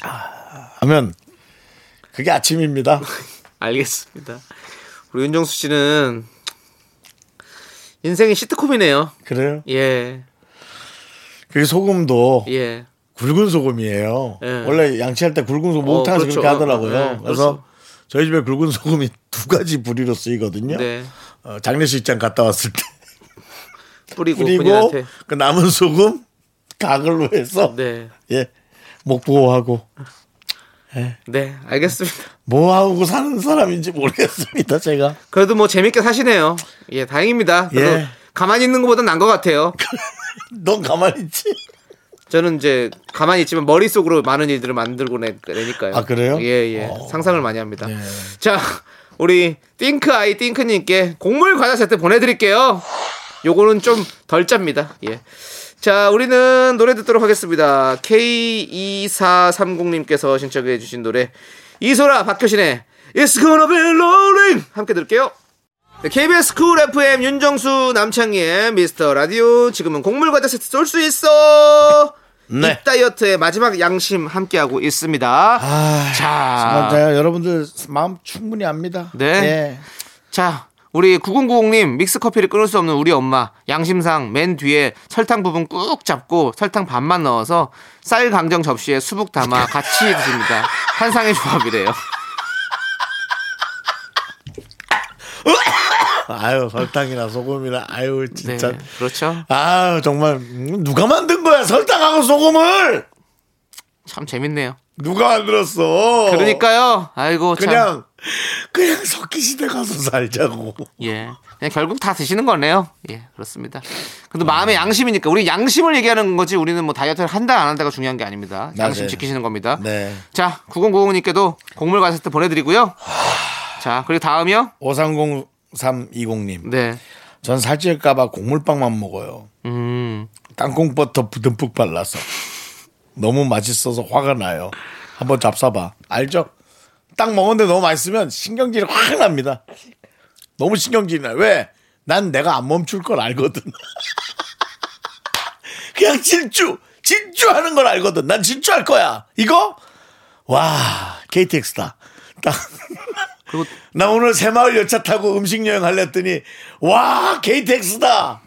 아, 하면 그게 아침입니다. 알겠습니다 우리 윤정수 씨는 인생이 시트콤이네요 그래요? 예 그 소금도 예. 굵은 소금이에요. 예. 원래 양치할 때 굵은 소금 목욕탕에서 그렇죠. 그렇게 하더라고요. 예, 그래서 저희 집에 굵은 소금이 두 가지 부리로 쓰이거든요. 네. 어, 장례식장 갔다 왔을 때 뿌리고, 본인한테. 그 남은 소금 가글로 해서 네. 예, 목 보호하고 네, 알겠습니다. 뭐 하고 사는 사람인지 모르겠습니다. 제가 그래도 뭐 재밌게 사시네요. 예, 다행입니다. 그래도 예. 가만히 있는 것보단 나은 것 같아요. 넌 가만히 있지. 저는 이제 가만히 있지만 머릿속으로 많은 일들을 만들고 내, 내니까요. 아, 그래요? 예, 예. 어. 상상을 많이 합니다. 네. 자, 우리 think I think 님께 곡물 과자 세트 보내 드릴게요. 요거는 좀 덜 짭니다. 예. 자, 우리는 노래 듣도록 하겠습니다. K2430 님께서 신청해 주신 노래 이소라 박효신의 It's gonna be rolling 함께 들을게요. 네, KBS 쿨 FM 윤정수 남창희의 미스터 라디오 지금은 곡물 과자 세트 쏠 수 있어. 네. 이 다이어터의 마지막 양심 함께하고 있습니다. 아, 자, 맞아요. 여러분들 마음 충분히 압니다. 네. 예. 자, 우리 9090님 믹스 커피를 끊을 수 없는 우리 엄마 양심상 맨 뒤에 설탕 부분 꾹 잡고 설탕 반만 넣어서 쌀 강정 접시에 수북 담아 같이 드십니다. 환상의 조합이래요. 아유 설탕이나 소금이나 아유 네, 진짜 그렇죠. 아유 정말 음, 누가 만든 거야 설탕하고 소금을 참 재밌네요. 누가 만들었어 그러니까요. 아이고 참. 그냥 그냥 석기시대 가서 살자고 예. 그냥 결국 다 드시는 거네요. 예, 그렇습니다. 근데 마음의 양심이니까 우리 양심을 얘기하는 거지 우리는 뭐 다이어트를 한다 안 한다가 중요한 게 아닙니다. 양심 맞아요. 지키시는 겁니다. 네 자, 9090님께도 곡물 과자 세트 보내드리고요. 자, 그리고 다음이요. 530320님 네. 전 살찔까봐 곡물빵만 먹어요 음. 땅콩버터 듬뿍 발라서 너무 맛있어서 화가 나요 한번 잡숴봐 알죠? 딱 먹었는데 너무 맛있으면 신경질이 확 납니다 너무 신경질이 나. 왜? 난 내가 안 멈출 걸 알거든. 그냥 질주, 질주하는 걸 알거든. 난 질주할 거야. 이거? 와, KTX다. 딱. 그리고 나 오늘 새마을 열차 타고 음식 여행 할래 했더니, 와, KTX다.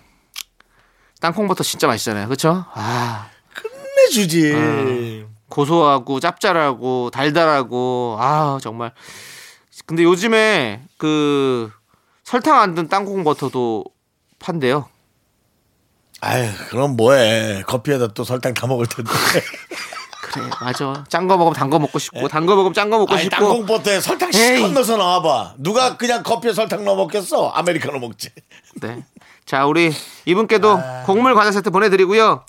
땅콩버터 진짜 맛있잖아요. 그렇죠? 아, 끝내주지. 고소하고 짭짤하고 달달하고 아, 정말 근데 요즘에 그 설탕 안 든 땅콩버터도 판대요. 아유, 그럼 뭐해. 커피에다 또 설탕 다 먹을 텐데. 그래, 맞아. 짠 거 먹으면 단 거 먹고 싶고 단 거 먹으면 짠 거 먹고 아니, 싶고 땅콩버터에 설탕 에이. 실컷 넣어서 나와봐. 누가 그냥 커피에 설탕 넣어 먹겠어? 아메리카노 먹지. 네. 자, 우리 이분께도 곡물 과자 세트 보내드리고요.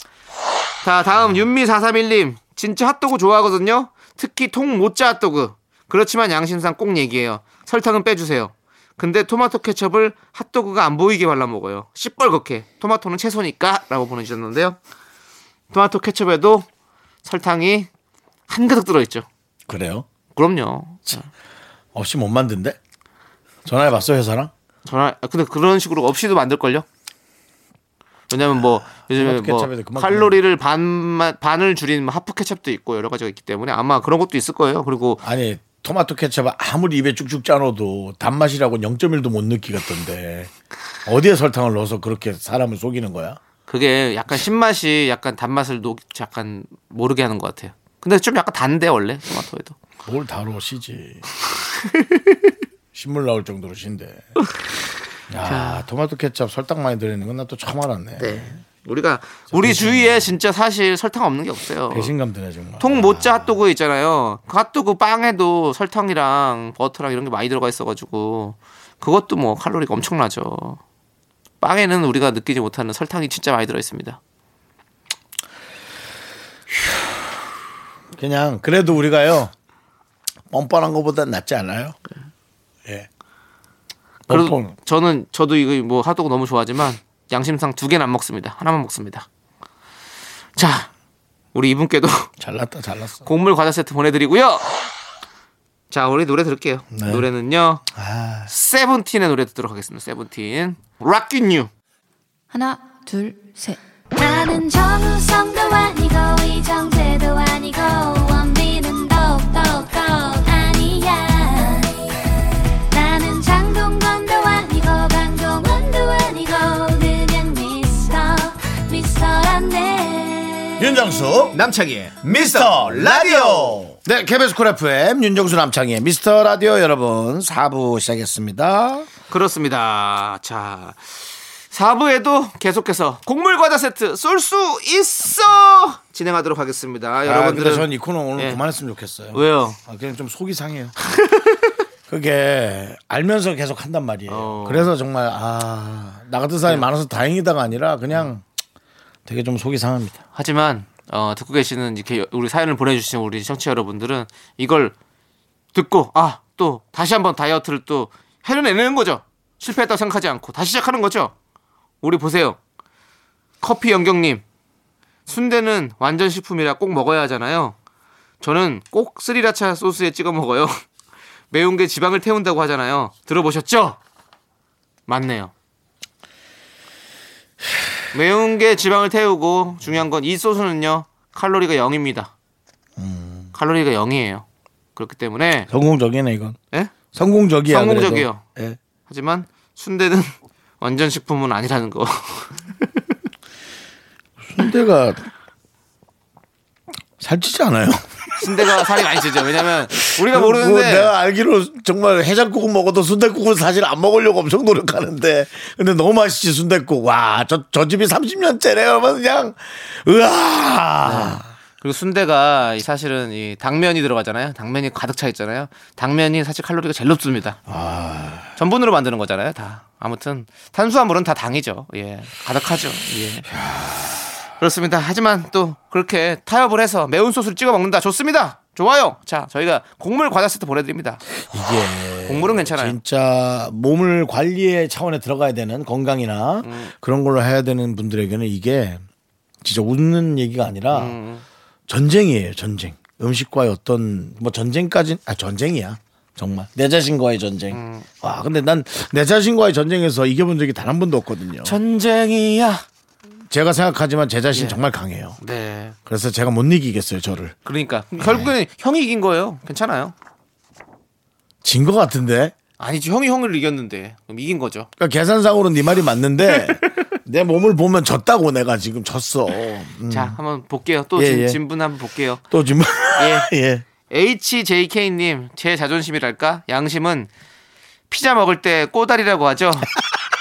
자, 다음 윤미431님. 진짜 핫도그 좋아하거든요. 특히 통 모짜 핫도그. 그렇지만 양심상 꼭 얘기해요. 설탕은 빼주세요. 근데 토마토 케첩을 핫도그가 안 보이게 발라 먹어요. 시뻘겋게. 토마토는 채소니까. 라고 보내주셨는데요. 토마토 케첩에도 설탕이 한 가득 들어있죠. 그래요? 그럼요. 없이 못 만든대? 전화해봤어, 회사랑? 전화 근데 그런 식으로 없이도 만들걸요? 왜냐면 뭐 요즘에 뭐 칼로리를 반만 반을 줄인 뭐 하프 케첩도 있고 여러 가지가 있기 때문에 아마 그런 것도 있을 거예요. 그리고 아니, 토마토 케첩 아무리 입에 쭉쭉 짜놓어도 단맛이라고 0.1도 못 느끼겠던데. 어디에 설탕을 넣어서 그렇게 사람을 속이는 거야? 그게 약간 신맛이 약간 단맛을 녹 약간 모르게 하는 것 같아요. 근데 좀 약간 단데 원래 토마토에도. 뭘 다뤄, 시지. 신물 나올 정도로 신데. 야, 토마토 케첩 설탕 많이 들어있는 건 나 또 처음 알았네. 네. 우리가 우리 주위에 진짜 사실 설탕 없는 게 없어요. 배신감 드네, 정말. 통 모짜 핫도그 있잖아요. 그 핫도그 빵에도 설탕이랑 버터랑 이런 게 많이 들어가 있어가지고 그것도 뭐 칼로리가 엄청나죠. 빵에는 우리가 느끼지 못하는 설탕이 진짜 많이 들어 있습니다. 그냥, 그래도 우리가요, 뻔뻔한 것보단 낫지 않아요? 예. 그래도 뻔뻔. 저는 저도 이거 뭐 핫도그 너무 좋아하지만 양심상 두 개는 안 먹습니다. 하나만 먹습니다. 자, 우리 이분께도 잘났다, 잘났어. 곡물 과자 세트 보내드리고요. 자, 우리 노래 들을게요. 네. 노래는요. 아, 세븐틴의 노래 듣도록 하겠습니다. 세븐틴. Rockin' You. 하나, 둘, 셋. 나는 정우성도 아니고 이정재도 아니고 원빈은 윤정수, 남창희의 미스터 라디오. 네, KBS 쿨 FM 윤정수 남창희의 미스터 라디오 여러분 4부 시작했습니다. 그렇습니다. 자, 4부에도 계속해서 곡물 과자 세트 쏠 수 있어 진행하도록 하겠습니다. 아, 근데 여러분들은 전이 코너 오늘 예. 그만했으면 좋겠어요. 왜요? 아, 그냥 좀 속이 상해요. 그게 알면서 계속 한단 말이에요. 어. 그래서 정말 아, 나 같은 사람이 많아서 다행이다가 아니라 그냥 되게 좀 속이 상합니다. 하지만 어, 듣고 계시는 이렇게 우리 사연을 보내주신 우리 청취자 여러분들은 이걸 듣고 아 또 다시 한번 다이어트를 또 해내는 거죠. 실패했다고 생각하지 않고 다시 시작하는 거죠. 우리 보세요. 커피 연경님 순대는 완전 식품이라 꼭 먹어야 하잖아요. 저는 꼭 스리라차 소스에 찍어 먹어요. 매운 게 지방을 태운다고 하잖아요. 들어보셨죠? 맞네요. 매운 게 지방을 태우고 중요한 건 이 소스는요 칼로리가 0입니다. 칼로리가 0이에요. 그렇기 때문에 성공적이네 이건. 예? 성공적이야. 성공적이요. 예. 하지만 순대는 완전 식품은 아니라는 거. 순대가 살찌지 않아요. 순대가 살이 많이 찌죠. 왜냐면 우리가 뭐 모르는데 내가 알기로 정말 해장국은 먹어도 순대국은 사실 안 먹으려고 엄청 노력하는데 근데 너무 맛있지 순대국 와저저 집이 30년째래요 그냥 으아 그리고 순대가 이 사실은 이 당면이 들어가잖아요. 당면이 가득 차 있잖아요. 당면이 사실 칼로리가 제일 높습니다. 전분으로 만드는 거잖아요. 다. 아무튼 탄수화물은 다 당이죠. 예. 가득하죠. 예. 그렇습니다. 하지만 또 그렇게 타협을 해서 매운 소스를 찍어 먹는다. 좋습니다. 좋아요. 자, 저희가 곡물 과자 세트 보내드립니다. 이게 곡물은 괜찮아요. 진짜 몸을 관리의 차원에 들어가야 되는 건강이나 음. 그런 걸로 해야 되는 분들에게는 이게 진짜 웃는 얘기가 아니라 음. 전쟁이에요 전쟁 음식과의 어떤 뭐 전쟁까지 아 전쟁이야 정말 내 자신과의 전쟁. 음. 와, 근데 난 내 자신과의 전쟁에서 이겨본 적이 단 한 번도 없거든요. 전쟁이야. 제가 생각하지만 제 자신 예. 정말 강해요. 네. 그래서 제가 못 이기겠어요, 저를. 그러니까 결국에는 형이 이긴 거예요. 괜찮아요. 진 것 같은데. 아니지 형이 형을 이겼는데 그럼 이긴 거죠. 그러니까 계산상으로 네 말이 맞는데 내 몸을 보면 졌다고 내가 지금 졌어. 음. 자 한번 볼게요. 또 예, 진, 예. 진분 한번 볼게요. 또 지금 예. 예. HJK님 제 자존심이랄까 양심은 피자 먹을 때 꼬다리라고 하죠.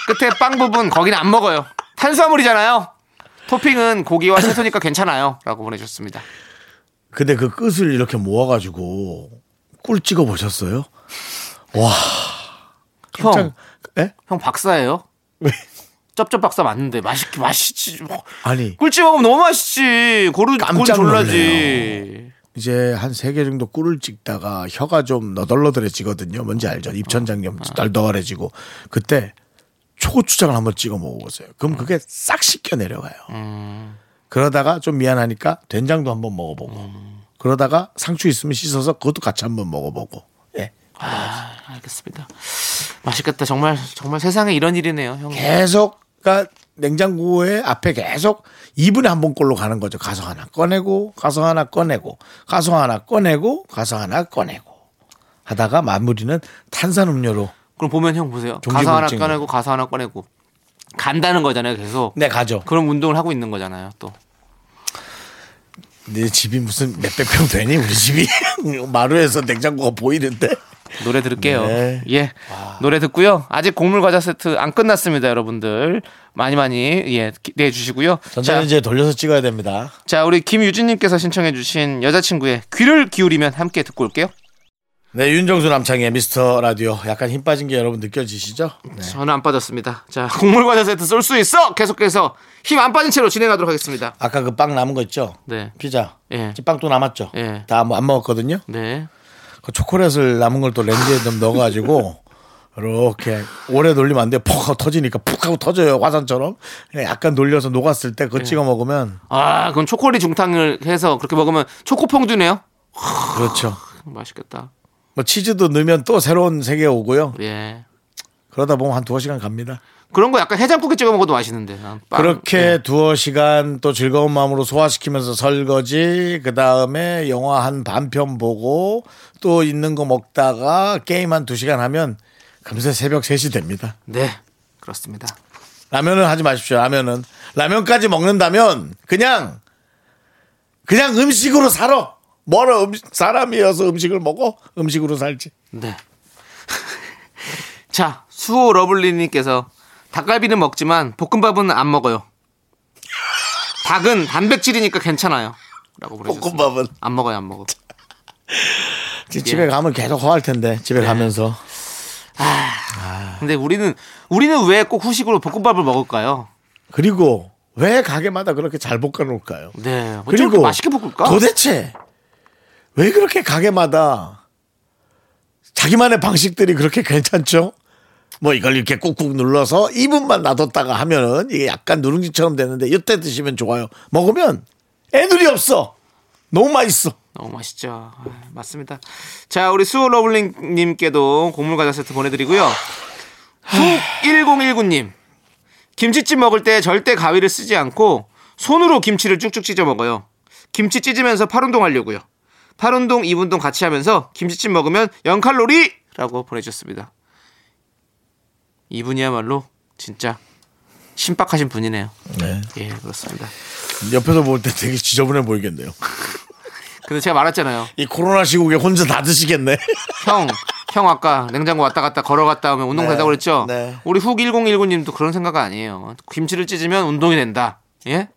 끝에 빵 부분 거기는 안 먹어요. 탄수화물이잖아요. 토핑은 고기와 채소니까 괜찮아요.라고 보내주셨습니다. 근데 그 끝을 이렇게 모아가지고 꿀 찍어 보셨어요? 와. 형, 깜짝- 예? 형 박사예요? 왜? 쩝쩝 박사 맞는데 맛있게 맛있지. 뭐. 아니 꿀집 먹으면 너무 맛있지. 고르 고르 깜짝 졸라지. 이제 한 세 개 정도 꿀을 찍다가 혀가 좀 너덜너덜해지거든요. 뭔지 알죠? 입천장염 널널해지고 그때 초고추장을 한번 찍어 먹어보세요. 그럼 그게 싹 씻겨 내려가요. 그러다가 좀 미안하니까 된장도 한번 먹어보고 그러다가 상추 있으면 씻어서 그것도 같이 한번 먹어보고 예. 아, 알겠습니다. 맛있겠다. 정말 정말 세상에 이런 일이네요, 형. 계속 그러니까 냉장고에 앞에 계속 2분에 한 번꼴로 가는 거죠. 가서 하나 꺼내고 가서 하나 꺼내고 가서 하나 꺼내고 가서 하나 꺼내고 하다가 마무리는 탄산음료로 그럼 보면 형 보세요. 가사 하나. 꺼내고 가사 하나 꺼내고 간다는 거잖아요, 계속. 네 가죠. 그런 운동을 하고 있는 거잖아요, 또. 네 집이 무슨 몇백 평 되니 우리 집이 마루에서 냉장고가 보이는데 노래 들을게요. 네. 예. 노래 듣고요. 아직 곡물 과자 세트 안 끝났습니다, 여러분들. 많이 많이 예, 기대해 주시고요. 자, 전자는 이제 돌려서 찍어야 됩니다. 자, 우리 김유진 님께서 신청해 주신 여자친구의 귀를 기울이면 함께 듣고 올게요. 네 윤정수 남창의 미스터 라디오 약간 힘 빠진 게 여러분 느껴지시죠? 네. 저는 안 빠졌습니다. 자, 곡물 과자 세트 쏠 수 있어. 계속해서 힘 안 빠진 채로 진행하도록 하겠습니다. 아까 그 빵 남은 거 있죠? 네. 피자. 예. 빵또 남았죠? 예. 다 안 먹었거든요. 네. 그 초콜릿을 남은 걸 또 렌즈에 좀 넣어가지고 이렇게 오래 돌리면 안 돼. 퍽 하고 터지니까 푹 하고 터져요. 화산처럼. 약간 놀려서 녹았을 때 그거 찍어 먹으면 아, 그럼 초콜릿 중탕을 해서 그렇게 먹으면 초코퐁듀네요. 그렇죠. 맛있겠다. 뭐 치즈도 넣으면 또 새로운 세계 오고요. 예. 그러다 보면 한 두어 시간 갑니다. 그런 거 약간 해장국에 찍어 먹어도 맛있는데. 그렇게 예. 두어 시간 또 즐거운 마음으로 소화시키면서 설거지, 그 다음에 영화 한 반편 보고 또 있는 거 먹다가 게임 한 두 시간 하면 금세 새벽 3시 됩니다. 네. 그렇습니다. 라면은 하지 마십시오. 라면은 라면까지 먹는다면 그냥 그냥 음식으로 살아. 뭐라 음, 사람이어서 음식을 먹어 음식으로 살지. 네. 자, 수호 러블리님께서 닭갈비는 먹지만 볶음밥은 안 먹어요. 닭은 단백질이니까 괜찮아요. 라고 보내주셨습니다. 볶음밥은 안 먹어요, 안 먹어. 집에 가면 계속 허할 텐데 집에 네. 가면서 근데 우리는 우리는 왜 꼭 후식으로 볶음밥을 먹을까요? 그리고 왜 가게마다 그렇게 잘 볶아 놓을까요? 네. 그리고 맛있게 볶을까? 도대체 왜 그렇게 가게마다 자기만의 방식들이 그렇게 괜찮죠? 뭐 이걸 이렇게 꾹꾹 눌러서 2분만 놔뒀다가 하면은 이게 약간 누룽지처럼 되는데 이때 드시면 좋아요. 먹으면 애들이 없어. 너무 맛있어. 너무 맛있죠. 아, 맞습니다. 자, 우리 수호 러블링님께도 곡물 과자 세트 보내드리고요. 훅 1019님. 김치찜 먹을 때 절대 가위를 쓰지 않고 손으로 김치를 쭉쭉 찢어 먹어요. 김치 찢으면서 팔 운동 하려고요. 팔 운동, 입 운동 같이 하면서 김치찜 먹으면 0칼로리! 라고 보내주셨습니다. 이분이야말로 진짜 신박하신 분이네요. 네. 예, 그렇습니다. 옆에서 볼 때 되게 지저분해 보이겠네요. 근데 제가 말했잖아요. 이 코로나 시국에 혼자 다 드시겠네. 형, 형 아까 냉장고 왔다 갔다 걸어갔다 오면 운동 네, 된다고 그랬죠? 네. 우리 훅 1019님도 그런 생각 아니에요. 김치를 찢으면 운동이 된다. 예?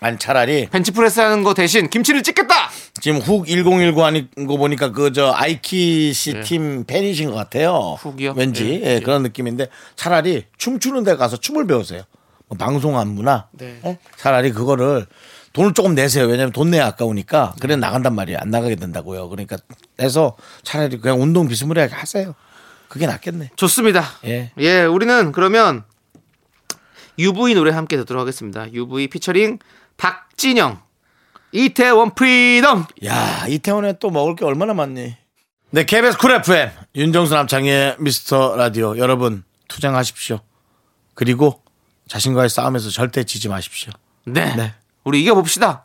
아니 차라리 벤치프레스 하는 거 대신 김치를 찢겠다! 지금 훅 1019 하는 거 보니까 그 저 아이키 씨팀 팬이신 것 같아요. 네. 훅이요? 왠지 예, 예, 그런 느낌인데 차라리 춤추는 데 가서 춤을 배우세요. 뭐 방송 안무나 네. 예? 차라리 그거를 돈을 조금 내세요. 왜냐면 돈 내야 아까우니까 그래 나간단 말이에요. 안 나가게 된다고요. 그러니까 해서 차라리 그냥 운동 비스무리하게 하세요. 그게 낫겠네. 좋습니다. 예. 예, 우리는 그러면 UV 노래 함께 듣도록 하겠습니다. UV 피처링 박진영, 이태원 freedom. 야 이태원에 또 먹을 게 얼마나 많니? 네, KBS 쿨 FM 윤정수 남창희의 미스터 라디오 여러분 투쟁하십시오. 그리고 자신과의 싸움에서 절대 지지 마십시오. 네. 네. 우리 이겨 봅시다.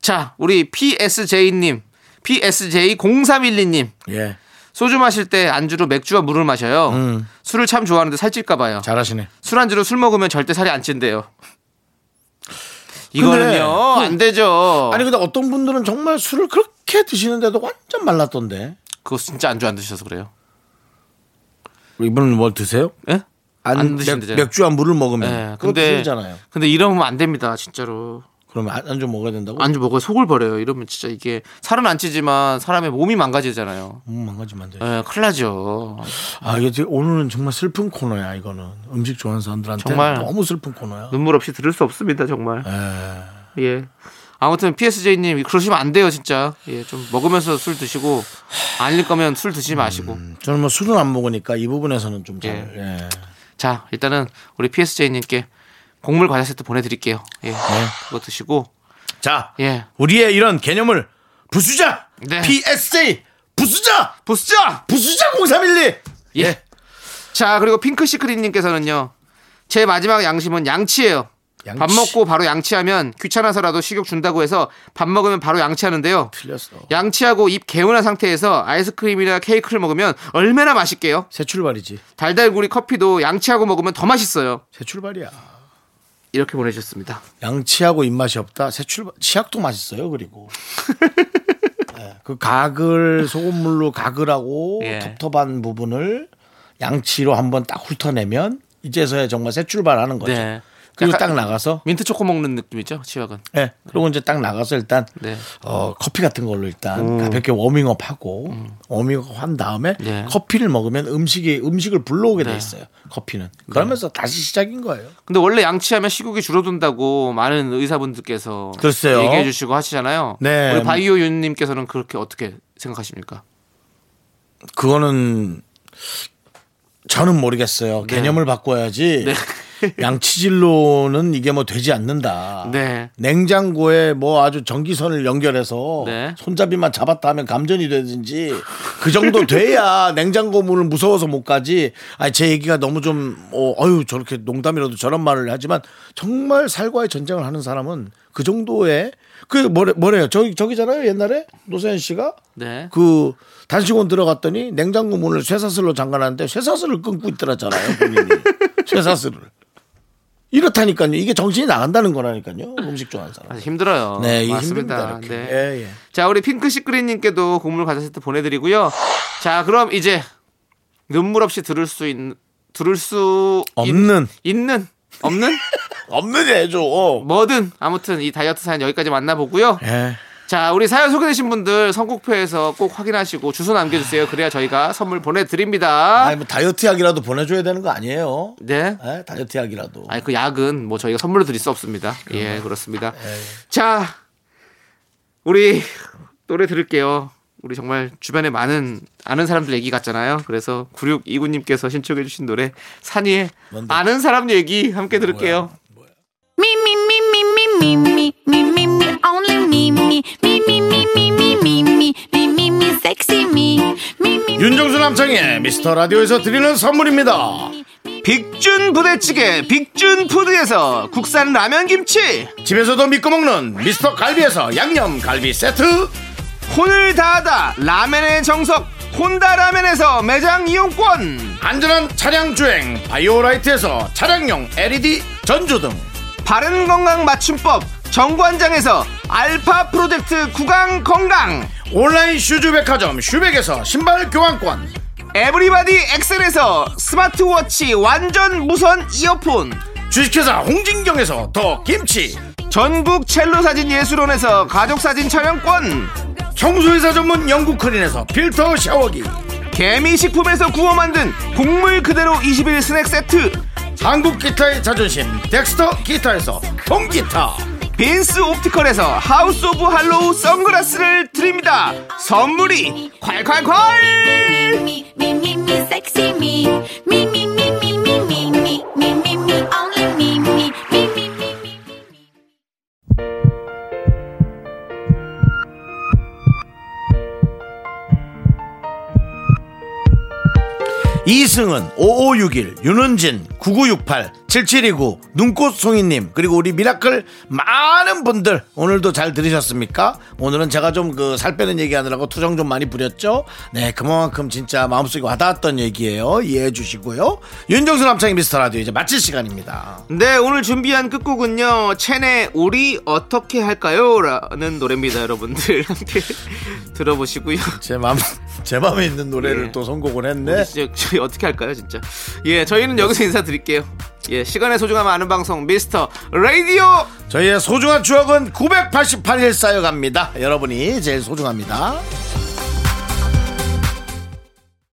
자, 우리 PSJ님, PSJ0312님. 예, 소주 마실 때 안주로 맥주와 물을 마셔요. 술을 참 좋아하는데 살찔까 봐요. 잘하시네. 술안주로 술 먹으면 절대 살이 안 찐대요. 이거는요, 안 되죠. 아니 근데 어떤 분들은 정말 술을 그렇게 드시는데도 완전 말랐던데. 그거 진짜 안주 안 드셔서 그래요. 이분은 뭘 드세요? 예? 안, 안 맥, 드신대잖아요. 맥주와 물을 먹으면 예, 그거 근데 술이잖아요. 근데 이러면 안 됩니다, 진짜로. 그러면 안- 안주 먹어야 된다고? 안주 먹어야 속을 버려요. 이러면 진짜 이게 살은 안 찌지만 사람의 몸이 망가지잖아요. 음, 망가지면 안 돼. 예, 큰일 나죠. 아 이게 오늘은 정말 슬픈 코너야 이거는 음식 좋아하는 사람들한테 정말. 너무 슬픈 코너야. 눈물 없이 들을 수 없습니다, 정말. 에. 예. 아무튼 PSJ님 그러시면 안 돼요, 진짜. 예, 좀 먹으면서 술 드시고 아닐 거면 술 드시지 마시고. 저는 뭐 술은 안 먹으니까 이 부분에서는 좀 잘. 예. 예. 자, 일단은 우리 PSJ님께 곡물 과자 세트 보내드릴게요. 예, 그거 드시고. 자, 예, 우리의 이런 개념을 부수자. 네. PSJ 부수자. 보스자. 부수자 0312. 예. 자, 그리고 핑크 시크릿님께서는요. 제 마지막 양심은 양치예요. 양치. 밥 먹고 바로 양치하면 귀찮아서라도 식욕 준다고 해서 밥 먹으면 바로 양치하는데요. 틀렸어. 양치하고 입 개운한 상태에서 아이스크림이나 케이크를 먹으면 얼마나 맛있게요. 새 출발이지. 달달구리 커피도 양치하고 먹으면 더 맛있어요. 새 출발이야. 이렇게 보내주셨습니다. 양치하고 입맛이 없다. 새 출발. 치약도 맛있어요. 그리고. 예, 그 가글 소금물로 가글하고 예. 텁텁한 부분을 양치로 한번 딱 훑어내면 이제서야 정말 새 출발하는 거죠. 네. 그리고 딱 나가서 민트 초코 먹는 느낌이죠, 치약은. 예. 그리고 이제 딱 나가서 일단 네. 어, 커피 같은 걸로 일단 가볍게 워밍업 하고 워밍업 한 다음에 네. 커피를 먹으면 음식이 음식을 불러오게 돼 있어요. 커피는. 그러면서 다시 시작인 거예요. 근데 원래 양치하면 식욕이 줄어든다고 많은 의사분들께서 글쎄요. 얘기해 주시고 하시잖아요. 네. 우리 바이오 윤님께서는 그렇게 어떻게 생각하십니까? 그거는 저는 모르겠어요. 네. 개념을 바꿔야지. 양치질로는 이게 뭐 되지 않는다. 네. 냉장고에 뭐 아주 전기선을 연결해서 네. 손잡이만 잡았다 하면 감전이 되든지 그 정도 돼야 냉장고 문을 무서워서 못 가지. 아니 제 얘기가 너무 좀 어, 어유 저렇게 농담이라도 저런 말을 하지만 정말 살과의 전쟁을 하는 사람은 그 정도의 그 뭐래 뭐래요? 저기 저기잖아요. 옛날에 노사연 씨가 네. 그 단식원 들어갔더니 냉장고 문을 쇠사슬로 잠가놨는데 쇠사슬을 끊고 있더라잖아요. 본인이 쇠사슬을. 이렇다니까요. 이게 정신이 나간다는 거라니까요. 음식 좋아하는 사람. 힘들어요. 네, 이게 맞습니다. 힘듭니다. 네. 예, 예. 자, 우리 핑크 시크릿님께도 곡물 과자 세트 보내드리고요. 자, 그럼 이제 눈물 없이 들을 수 있는 들을 수 없는 있, 는 없는 없는 해줘. 뭐든 아무튼 이 다이어트 사연 여기까지 만나보고요. 예. 자, 우리 사연 소개되신 분들 선곡표에서 꼭 확인하시고 주소 남겨주세요. 그래야 저희가 선물 보내드립니다. 아니 뭐 다이어트 약이라도 보내줘야 되는 거 아니에요? 네. 예? 다이어트 약이라도. 아니 그 약은 뭐 저희가 선물로 드릴 수 없습니다. 예, 그렇습니다. 예, 자, 우리 노래 들을게요. 우리 정말 주변에 많은 아는 사람들 얘기 같잖아요. 그래서 9629님께서 신청해 주신 노래 산이의 뭔데? 아는 사람 얘기 함께 들을게요. Me, me, me, me, me, me, only me, me, me, me, me, me, me, me, me, me, me, me, sexy me, me, me, 윤정수 남창의 미스터 라디오에서 드리는 선물입니다. 빅준 부대찌개 빅준 푸드에서 국산 라면 김치 집에서도 믿고 먹는 미스터 갈비에서 양념 갈비 세트. 혼을 다하다 라면의 정석 혼다 라면에서 매장 이용권 안전한 차량 주행 바이오라이트에서 차량용 LED 전조등. 바른 건강 맞춤법 정관장에서 알파 프로젝트 구강 건강 온라인 슈즈 백화점 슈백에서 신발 교환권. 에브리바디 엑셀에서 스마트워치 완전 무선 이어폰 주식회사 홍진경에서 더 김치. 전국 첼로 사진 예술원에서 가족 사진 촬영권 청소회사 전문 영국 크린에서 필터 샤워기. 개미식품에서 구워 만든 곡물 그대로 21 스낵 세트 한국 기타의 자존심 덱스터 기타에서 통기타. 빈스 옵티컬에서 하우스 오브 할로우 선글라스를 드립니다 선물이 콸콸콸 이승은 5561 윤은진 9968 7729 눈꽃송이님 그리고 우리 미라클 많은 분들 오늘도 잘 들으셨습니까? 오늘은 제가 좀 그 살 빼는 얘기하느라고 투정 좀 많이 부렸죠? 네 그만큼 진짜 마음속에 와닿았던 얘기예요 이해해 주시고요 윤정수 남창희 미스터 라디오 이제 마칠 시간입니다 네, 오늘 준비한 끝곡은요. 첸의 우리 어떻게 할까요? 라는 노래입니다, 여러분들. 함께 들어보시고요. 제 마음 제 마음에 있는 노래를 예. 또 선곡을 했네 진짜 저희 어떻게 할까요, 진짜? 예, 저희는 여기서 인사드릴게요. 예, 시간의 소중함 아는 방송 미스터 라디오. 저희의 소중한 추억은 988일 쌓여갑니다 여러분이 제일 소중합니다